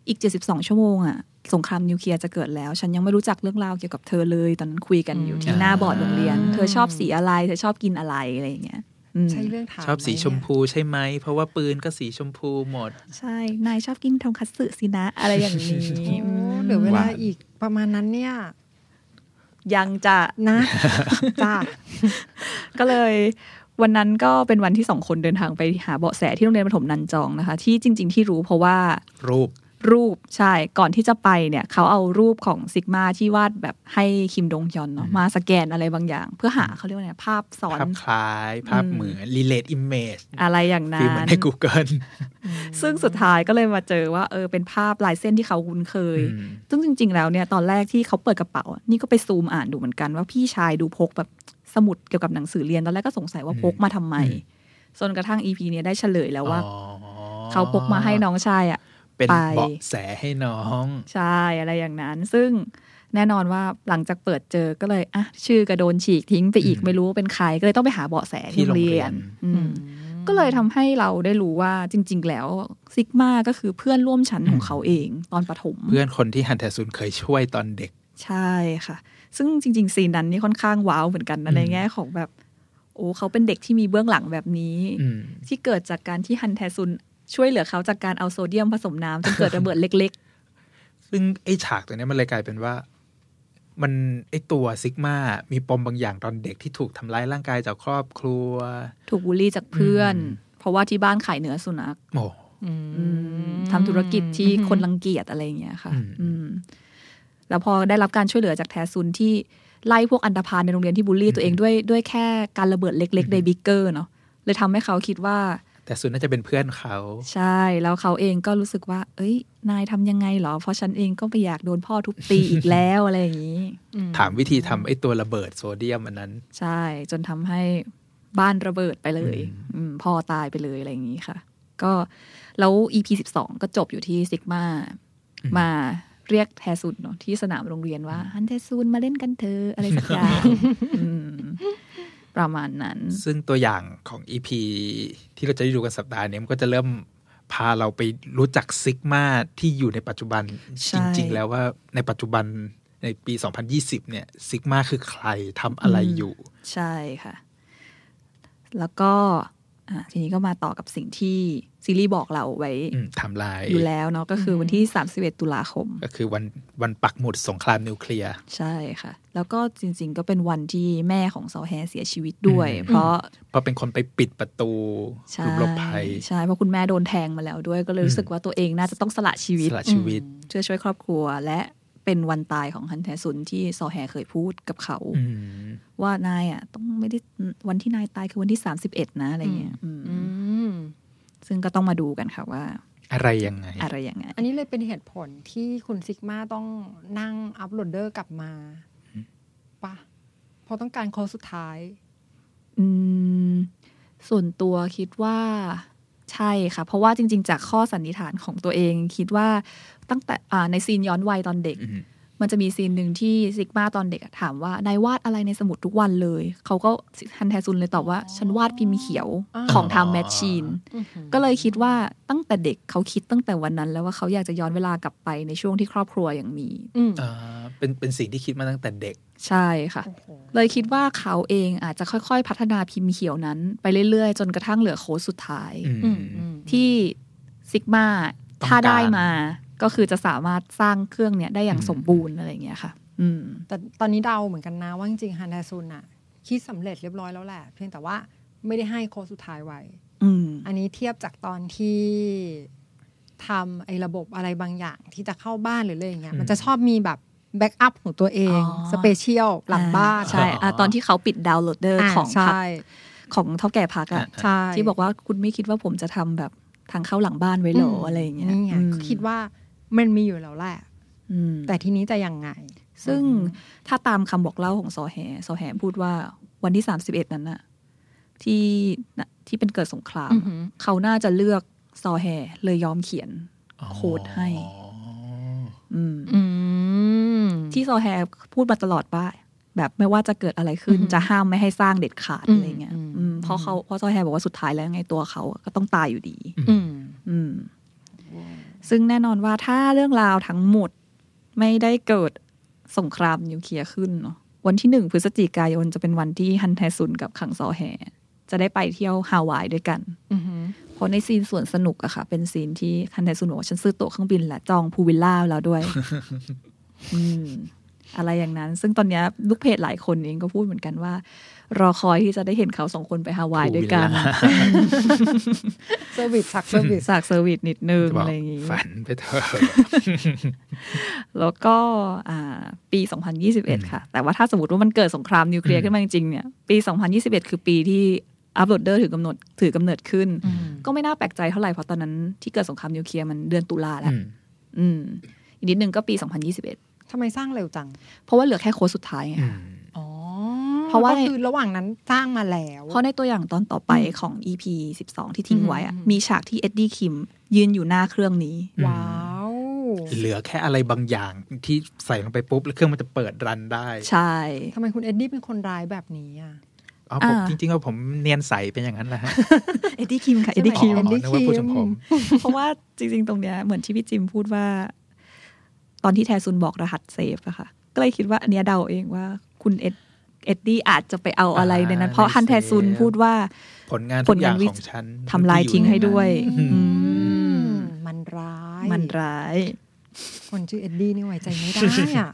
อีก 72 ชั่วโมงอะสงครามนิวเคลียร์จะเกิดแล้ว ฉันยังไม่รู้จักเรื่องราวเกี่ยวกับเธอเลย ตอนนั้นคุยกันอยู่ที่หน้าบอร์ดโรงเรียน เธอชอบสีอะไร เธอชอบกินอะไรอะไรอย่างเงี้ยอืม
ใช่เรื่องถาม
ชอบสี
ไห
ชมพูใช่ไหม เพราะว่าปืนก็สีชมพูหมด
ใช่ นายชอบกินทงคัตสึสินะ อะไรอย่างนี้
โอ้เหลือเวลา
หวาน
อีกประมาณนั้นเนี่ย
ยังจะ
นะจ้า
ก็เลย วันนั้นก็เป็นวันที่สองคนเดินทางไปหาเบาะแสที่โรงเรียนประถมนันจองนะคะ ที่จริง ๆ ที่รู้เพราะว่า
รูป
รูปใช่ก่อนที่จะไปเนี่ย เขาเอารูปของซิกมาที่วาดแบบให้คิมดงยอนเนาะ
อืม
มาสแกนอะไรบางอย่าง เพื่อหาเขาเรียกว่าไงภาพซ้อน
ภาพคล้าย ภาพ
อืม
เหมือน relate image
อะไรอย่าง
ฟี
นั้
ลเหมือน
น
ใน Google
ซึ่งสุดท้ายก็เลยมาเจอว่าเออเป็นภาพลายเส้นที่เขาคุ้นเคย
อืม
ซึ่งจริง ๆ แล้วเนี่ยตอนแรกที่เขาเปิดกระเป๋าอะนี่ก็ไปซูมอ่านดูเหมือนกันว่าพี่ชายดูพกแบบ สมุดเกี่ยวกับหนังสือเรียนตอนแรกก็สงสัยว่าพกมาทำไมจนกระทั่งอีพีนี้ยได้เฉลยแล้วว่า
อ๋อ
เขาพกมาให้น้องชายอะ
เป็น
ไป
เบาะแสให้น้อง
ใช่ อะไรอย่างนั้น ซึ่งแน่นอนว่าหลังจากเปิดเจอก็เลยอะชื่อกระโดนฉีกทิ้งไปอีก
อืม
ไม่รู้ว่าเป็นใครก็เลยต้องไปหาเบาะแส
ที่
ที่โรง
โรงเรี
เรี
ย
ย
น
นอืมก็เลยทำให้เราได้รู้ว่าจริง ๆ แล้วซิกมาก็คือเพื่อนร่วมชั้นของเขาเองตอนประถม
เพื่อนคนที่ฮันแทซุนเคยช่วยตอนเด็ก
ใช่ค่ะ ซึ่งจริง ๆ ซีนนั้นนี่ค่อนข้างว้าวเหมือนกันนะ
อืม
ในแง่ของแบบโอ้เขาเป็นเด็กที่มีเบื้องหลังแบบนี้
อืม
ที่เกิดจากการที่ฮันแทซุนช่วยเหลือเขาจากการเอาโซเดียมผสมน้ำจนเกิดระเบิดเล็ก
ซึ่งไอ้ฉากตัวเนี้ยมันเลยกลายเป็นว่า มันไอ้ตัวซิกมามีปมบางอย่างตอนเด็กที่ถูกทำร้ายร่างกายจากครอบครัว
ๆถูกบูลลี่จากเพื่อน
อืม
เพราะว่าที่บ้านขายเนื้อสุนัข
โอ้
อืม
ทำธุรกิจที่คนรังเกียจอะไรอย่างเงี้ยค่ะ
อืม
อืม แล้วพอได้รับการช่วยเหลือจากแทซุนที่ไล่พวกอันดพาลในโรงเรียนที่บูลลี่ตัวเองด้วยด้วยแค่การระเบิดเล็กๆในบิ๊กเกอร์เนาะเลยทำให้เขาคิดว่า
แต่ซุนน่าจะเป็นเพื่อนเขา
ใช่แล้วเขาเองก็รู้สึกว่า เอ้ย นายทำยังไงเหรอ เพราะฉันเองก็ไปอยากโดนพ่อทุบตีอีกแล้วอะไรอย่างนี้
ถามวิธีทำไอ้ตัวระเบิดโซเดียมอันนั้น
ใช่จนทำให้บ้านระเบิดไปเลย
อืม
อืมพ่อตายไปเลยอะไรอย่างนี้ค่ะ ก็แล้ว EP สิบสองก็จบอยู่ที่ซิกมามา เรียกแทซุนเนาะที่สนามโรงเรียนว่าฮันแทซุนมาเล่นกันเถอะอะไรสักอย่างอืมประมาณนั้น
ซึ่งตัวอย่างของอีพีที่เราจะได้ดูกันสัปดาห์นี้มันก็จะเริ่มพาเราไปรู้จักซิกมาที่อยู่ในปัจจุบัน
ใช่
จริง ๆ แล้วว่าในปัจจุบันในปี 2020 เนี่ยซิกมาคือใครทำอะไรอยู่
ใช่ค่ะ แล้วก็ อะทีนี้ก็มาต่อกับสิ่งที่ซีรีส์บอกเราไว้
อืมไทำลาย
อยู่แล้วเนาะก็คือวันที่ 31 ตุลาคม
ก็คือวันวันปักหมุดสงครามนิวเคลียร์
ใช่ค่ะ แล้วก็จริง ๆ ก็เป็นวันที่แม่ของซอแฮเสียชีวิตด้วย
อืม
เพราะ
เพราะเป็นคนไปปิดประตูห
ใช่
ลุมหลบภัย
ใช่ เพราะคุณแม่โดนแทงมาแล้วด้วย ก็เลยรู้สึกว่าตัวเองน่าจะต้องสละชีวิต
สละชีวิต
เพื่อช่วยครอบครัวและ เป็นวันตายของฮันแทซุนที่ซอแฮเคยพูดกับเขา
อืม
ว่านายอะ ต้องไม่ได้วันที่นายตายคือวันที่31นะอะไรเงี้ยอืม
อืม
ซึ่งก็ต้องมาดูกันค่ะว่า
อะไรยังไง
อะไรยังไง
อันนี้เลยเป็นเหตุผลที่คุณซิกมาต้องนั่งอัพโหลดเดอร์กลับมาปะเพราะต้องการโค้ดสุดท้าย
อืม ส่วนตัวคิดว่าใช่ค่ะ เพราะว่าจริง ๆ จากข้อสันนิษฐานของตัวเองคิดว่า ตั้งแต่อ่าในซีนย้อนวัยตอนเด็ก
อืม
มันจะมีซีนหนึ่งที่ซิกมาตอนเด็กอะถามว่า นายวาดอะไรในสมุดทุกวันเลย เขาก็ฮันแทซุนเลยตอบว่า ฉันวาดพิมพ์เขียว
อ๋อ
ของทำแมชชีน ก็เลยคิดว่าตั้งแต่เด็กเขาคิดตั้งแต่วันนั้น แล้วว่าเขาอยากจะย้อนเวลากลับไปในช่วงที่ครอบครัวยังมี
อืม
อ่าเป็นเป็นสิ่งที่คิดมาตั้งแต่เด็ก
ใช่ค่ะ
โอ้โห
เลยคิดว่าเขาเองอาจจะค่อยๆ พัฒนาพิมพ์เขียวนั้น ไปเรื่อยๆ จนกระทั่งเหลือโค้ดสุดท้าย
อืม
อืมอืม
ที่ซิกมา
ต้อง
ถ้าได้
การ
มา ก็คือจะสามารถสร้างเครื่องเนี้ยได้อย่าง
อืม
สมบูรณ์อะไรอย่างเงี้ยค่ะ อืม
แต่ตอนนี้เดาเหมือนกันนะว่าจริงๆฮันแดซุนอะคิดสำเร็จเรียบร้อยแล้วแหละ เพียงแต่ว่าไม่ได้ให้โค้ดสุดท้ายไว้
อืม
อันนี้เทียบจากตอนที่ทำไอ้ระบบอะไรบางอย่างที่จะเข้าบ้านหรืออะไรอย่างเงี้ย
อืม
มันจะชอบมีแบบ backup ของตัวเอง
อ๋อ
special หลังบ้าน
ใช่อะตอนที่เขาปิด downloader อ่าของพัก
ใช่
ของเถ้าแก่พักอะ
ใช่
ที่บอกว่าคุณไม่คิดว่าผมจะทำแบบทางเข้าหลังบ้านไว้เหรออะไรอย่างเงี้ย
นี่ไง
อืม
ก็คิดว่า มันมีอยู่แล้วแหละ
อืม
แต่ทีนี้จะยังไง
ซึ่งถ้าตามคำบอกเล่าของซอแฮซอแฮพูดว่าวันที่สามสิบเอ็ดนั้นน่ะ ที่น่ะที่เป็นเกิดสงคราม
อือหือ
เขาน่าจะเลือกซอแฮเลยยอมเขียนโค้ดให้
อ๋อ
อืม
อืม
ที่ซอแฮพูดมาตลอดว่า แบบไม่ว่าจะเกิดอะไรขึ้น
อือหือ
จะห้ามไม่ให้สร้างเด็ดขาด
อืม
อะไรเงี้ย
อืม
อืมเพราะเขาเพราะซอแฮบอกว่าสุดท้ายแล้วยังไงตัวเขาก็ต้องตายอยู่ดี
อืม
อืม ซึ่งแน่นอนว่าถ้าเรื่องราวทั้งหมดไม่ได้เกิดสงครามนิวเคลียร์ขึ้นเนาะวันที่หนึ่งพฤศจิกายนจะเป็นวันที่ฮันแทซุนกับคังซอแฮจะได้ไปเที่ยวฮาวายด้วยกัน
อือหือ
เพราะใน scene สวนสนุกอะค่ะ เป็น scene ที่ฮันแทซุนบอกว่าฉันซื้อตั๋วเครื่องบินและจอง pool villa แล้วด้วยอืมอะไรอย่างนั้น ซึ่งตอนเนี้ยลูกเพจหลายคนเองก็พูดเหมือนกันว่า รอคอยที่จะได้เห็นเขาสองคนไปฮาวายด้วยกัน
service สัก service สั
ก service นิดนึง
จะบอก
อะไรอย่างงี้
ฝันไปเถอะ
แล้วก็อ่าปี 2021 ค่ะ แต่ว่าถ้าสมมติว่ามันเกิดสงครามนิวเคลียร์ขึ้นมาจริงๆเนี่ยปี 2021 คือปีที่ uploader ถือกำหนดถือกำเนิดขึ้น ก็ไม่น่าแปลกใจเท่าไหร่เพราะตอนนั้นที่เกิดสงครามนิวเคลียร์มันเดือนตุลาแล้ว
อืม
อืมอีกนิดนึงก็ปี 2021
ทำไมสร้างเร็วจัง
เพราะว่าเหลือแค่โค้ดสุดท้ายไง
อืม
อ๋อ
เพราะว่า
ก็คือระหว่างนั้นสร้างมาแล้ว
เพราะในตัวอย่างตอนต่อไปของ EP 12 ที่ทิ้งไว้อะ
อืม
มีฉากที่เอ็ดดี้คิมยืนอยู่หน้าเครื่องนี้
ว้าว
เหลือแค่อะไรบางอย่างที่ใส่ลงไปปุ๊บ แล้วเครื่องมันจะเปิด run ได้
ใช่
ทำไมคุณเอ็ดดี้เป็นคนร้ายแบบนี้อะ
อ๋อผม
อ่า
จริงๆว่าผมเนียนใสเป็นอย่างนั้นแหละฮะ
เอ็ดดี้คิมค่ะ
ใช่
เอ็ด
ไหม
ดี้คิม
อ๋อ
Eddie
นึกว่าพูดถึงผม
เพราะว่าจริง ๆ ตรงเนี้ยเหมือนที่พี่จิมพูดว่า ตอนที่แทซุนบอกรหัสเซฟอะค่ะ ก็เลยคิดว่าอันเนี้ยเดาเองว่าคุณเอ็ด เอ็ดดี้อาจจะไปเอาอะไรในนั้น
อ่า
เพราะ
ใน
ฮันแทซุน
เซฟ
พูดว่า
ผลงาน
ผ
ทุ
ล
กอย่าง
งานวิ
ของฉัน
ทำลายทิ้งให้ด้วย
อืม
อืม
มันร้าย
มันร้าย
คนชื่อเอ็ดดี้นี่ไว้ใจไม่ได้อะ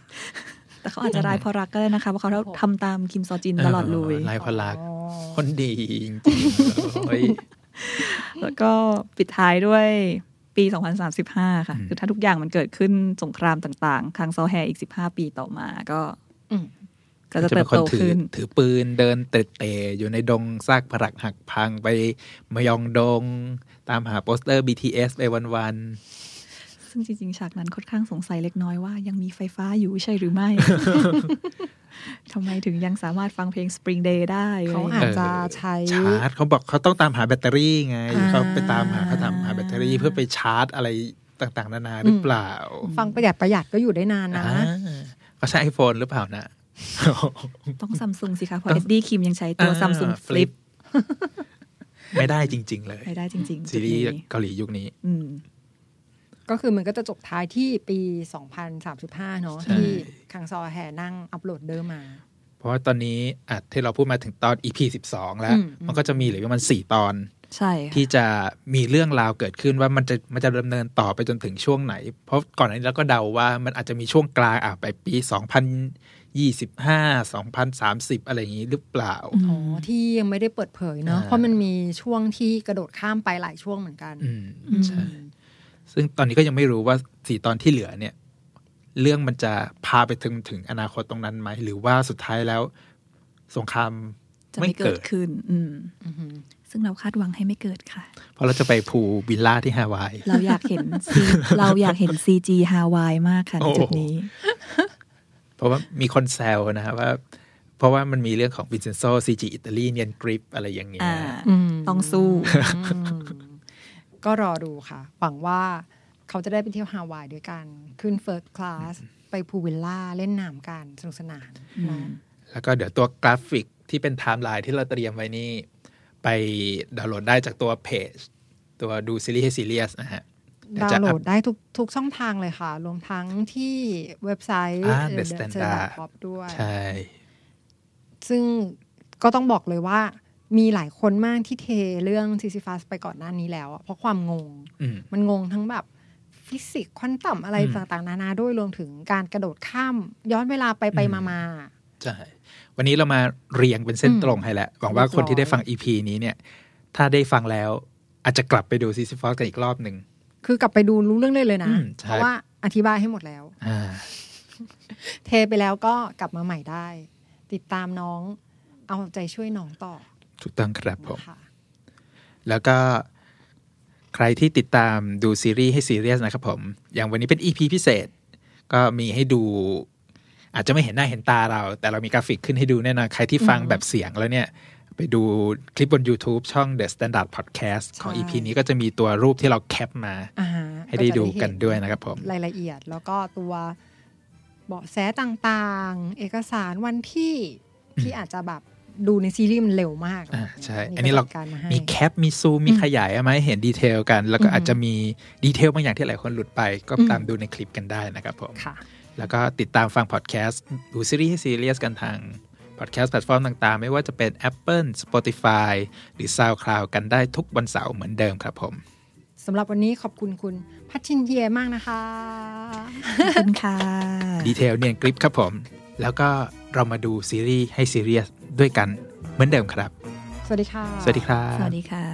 แต่เขาอาจจะร้ายเพราะรักก็ได้นะคะเพราะเขาทำตามคิมซอจินตลอดเลย
ลายพลัก
อ๋อ
คนดีจริงๆเลย
แล้วก็ปิดท้ายด้วยปี 2035 ค่ะ
อืม
คือถ้าทุกอย่างมันเกิดขึ้นสงครามต่าง ๆ ครั้งซอแฮอีก 15 ปีต่อมาก็
อืม
ก็จะเติบโต
ถือ
ขึ้น
ถือปืนเดินเตะๆอยู่ในดงซากปรักหักพังไปมยองดง ตามหาโปสเตอร์ BTS ไปวัน
ซึ่งจริงๆ ฉากนั้นค่อนข้างสงสัยเล็กน้อยว่ายังมีไฟฟ้าอยู่ใช่หรือไม่ทำไมถึงยังสามารถฟังเพลง Spring Day ได้อะไร
เขา
อย่าง
อา
เงี้ย
จจะใช้
ๆชาร์จเขาบอกเขาต้องตามหาแบตเตอรี่ไง
อ่า
เขาไปตามหาเขาตามหาแบตเตอรี่เพื่อไปชาร์จอะไรต่างๆ นานาหรือเปล่า
ฟังประหยัดประหยัดก็อยู่ได้นานนะ
อ่าเขาใช้ไอโฟนหรือเปล่านะ
ต้องซัมซุงสิคะเพราะเอ็ดดี้คิมยังใช้ตัว
อ่า
ซัมซุง Flip
ไม่ได้จริง ๆ เลย
ไม่ได้จริง ๆ
ซีรีส์
จุดนี้
เกาหลียุคนี้
อืม
ก็คือมันก็จะจบท้ายที่ปี 2035 เนอะ
ใช่
ที่คังซอแห่นั่งอัปโหลดเดิมมา
เพราะว่าตอนนี้อะที่เราพูดมาถึงตอน EP 12 แล้ว
อืม
มันก็จะมีเหลือประมาณ4ตอน
ใช่ค่ะ
ที่จะมีเรื่องราวเกิดขึ้นว่ามันจะมันจะดำเนินต่อไปจนถึงช่วงไหน เพราะก่อนหน้านี้เราก็เดาว่ามันอาจจะมีช่วงกลางอะไปปี 2025 2030 อะไรอย่างนี้หรือเปล่า
อ๋อ ที่ยังไม่ได้เปิดเผยเนอะ
อ่า
เพราะมันมีช่วงที่กระโดดข้ามไปหลายช่วงเหมือนกัน
อืมใช่ซึ่งตอนนี้ก็ยังไม่รู้ว่าสี่ตอนที่เหลือเนี่ย เรื่องมันจะพาไปถึงถึงอนาคตตรงนั้นไหม หรือว่าสุดท้ายแล้ว สงคราม
จะ
ไม่
ไม่เกิด
เกิ
ดขึ้น อืม
อือหือ
ซึ่งเราคาดหวังให้ไม่เกิดค่ะ
เพราะเราจะไป pool villa ที่ฮาวาย
เราอยากเห็นซีเราอยากเห็น CG ฮาวายมากค่ะใน
โอ้
จุดนี้
เพราะว่ามีคนแซวนะว่า เพราะว่ามันมีเรื่องของวินเซนโซ CG อิตาลีเนียนกริบอะไรอย่างเงี้ย
อ่า
อืม
ต้องสู้
อืมก็รอดูค่ะ หวังว่าเขาจะได้ไปเที่ยวฮาวายด้วยกัน ขึ้น first class ไป pool villa เล่นน้ำกันสนุกสนานเนอะ
แล้วก็เดี๋ยวตัวกราฟิกที่เป็นไทม์ไลน์ที่เราเตรียมไว้นี่ ไปดาวน์โหลดได้จากตัวเพจ ตัวดูซีรีส์ให้ซีเรียสนะฮะเยว
ดาว
จะ
น์โหล
อั
ด
ป
ได้ทุกทุกช่องทางเลยค่ะ รวมทั้งที่เว็บไซต์
อ่า
เอ่อ
The
The
Standard
Standard Pop ด้วย
ใช่
ซึ่งก็ต้องบอกเลยว่า มีหลายคนมากที่เทเรื่อง Sisyphus ไปก่อนหน้านี้แล้วอะเพราะความงง
อืม
มันงงทั้งแบบฟิสิกส์ควอนตัมอะไร
อืม
ต่างๆ นานาด้วยรวมถึงการกระโดดข้าม ย้อนเวลาไปไป
อืม
มามา
ใช่วันนี้เรามาเรียงเป็นเส้น
อืม
ตรงให้แล้วหวังว่าคนที่ได้ฟัง EP นี้เนี่ย ถ้าได้ฟังแล้วอาจจะกลับไปดู Sisyphus กันอีกรอบหนึ่ง
คือกลับไปดูรู้เรื่องเลยเลยนะ
อืมใช่
เพราะว่าอธิบายให้หมดแล้ว
อ่า
เทไปแล้วก็กลับมาใหม่ได้ ติดตามน้อง เอาใจช่วยน้องต่อ
ถูกต้องครับผม
นะคะ
แล้วก็ใครที่ติดตามดูซีรีส์ให้ซีเรียสนะครับผม อย่างวันนี้เป็น EP พิเศษ ก็มีให้ดู อาจจะไม่เห็นหน้าเห็นตาเรา แต่เรามีกราฟิกขึ้นให้ดูแน่นอนใครที่ฟังแบบเสียงแล้วเนี่ย ไปดูคลิปบน YouTube ช่อง The Standard Podcast ของ
ใช่
EP นี้ก็จะมีตัวรูปที่เราแคปมา
อ่าฮะ
ให้ได้
จะ
ดู
เห็
กันด้วยนะครับผม
รายละเอียดแล้วก็ตัวเบาะแสต่างๆ เอกสารวันที่ที่อาจจะแบบดูในซีรีส์มันเร็วมาก
อ่าใช่
นี่
อันนี้เรา
ก็จัดการมาให้
มีแคป มีซูม มีขยายเอามาให้เห็น detail กัน แล้วก็
อือฮึ
อาจจะมีdetail บางอย่างที่หลายคนหลุดไป ก็
อืม
ตามดูในคลิปกันได้นะครับผม
ค่ะ
แล้วก็ติดตามฟังพอดแคสต์ ดูซีรีส์ให้ซีเรียสกันทาง พอดแคสต์แพลตฟอร์มต่างๆ ไม่ว่าจะเป็น Apple Spotify หรือ SoundCloud กันได้ทุกวันเสาร์เหมือนเดิมครับผม
สำหรับวันนี้ขอบคุณคุณพัชชินเยียมากนะคะ
ขอบคุณค่ะ
detail เนียนกริบครับผม แล้วก็เรามาดูซีรีส์ให้ซีเรียสด้วยกันเหมือนเดิมครับ
สวัสดีค่ะ
สวัสดีครับ
สวัสดีค่ะ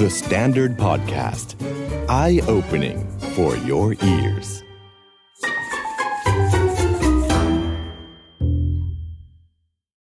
The Standard Podcast, eye opening for your ears.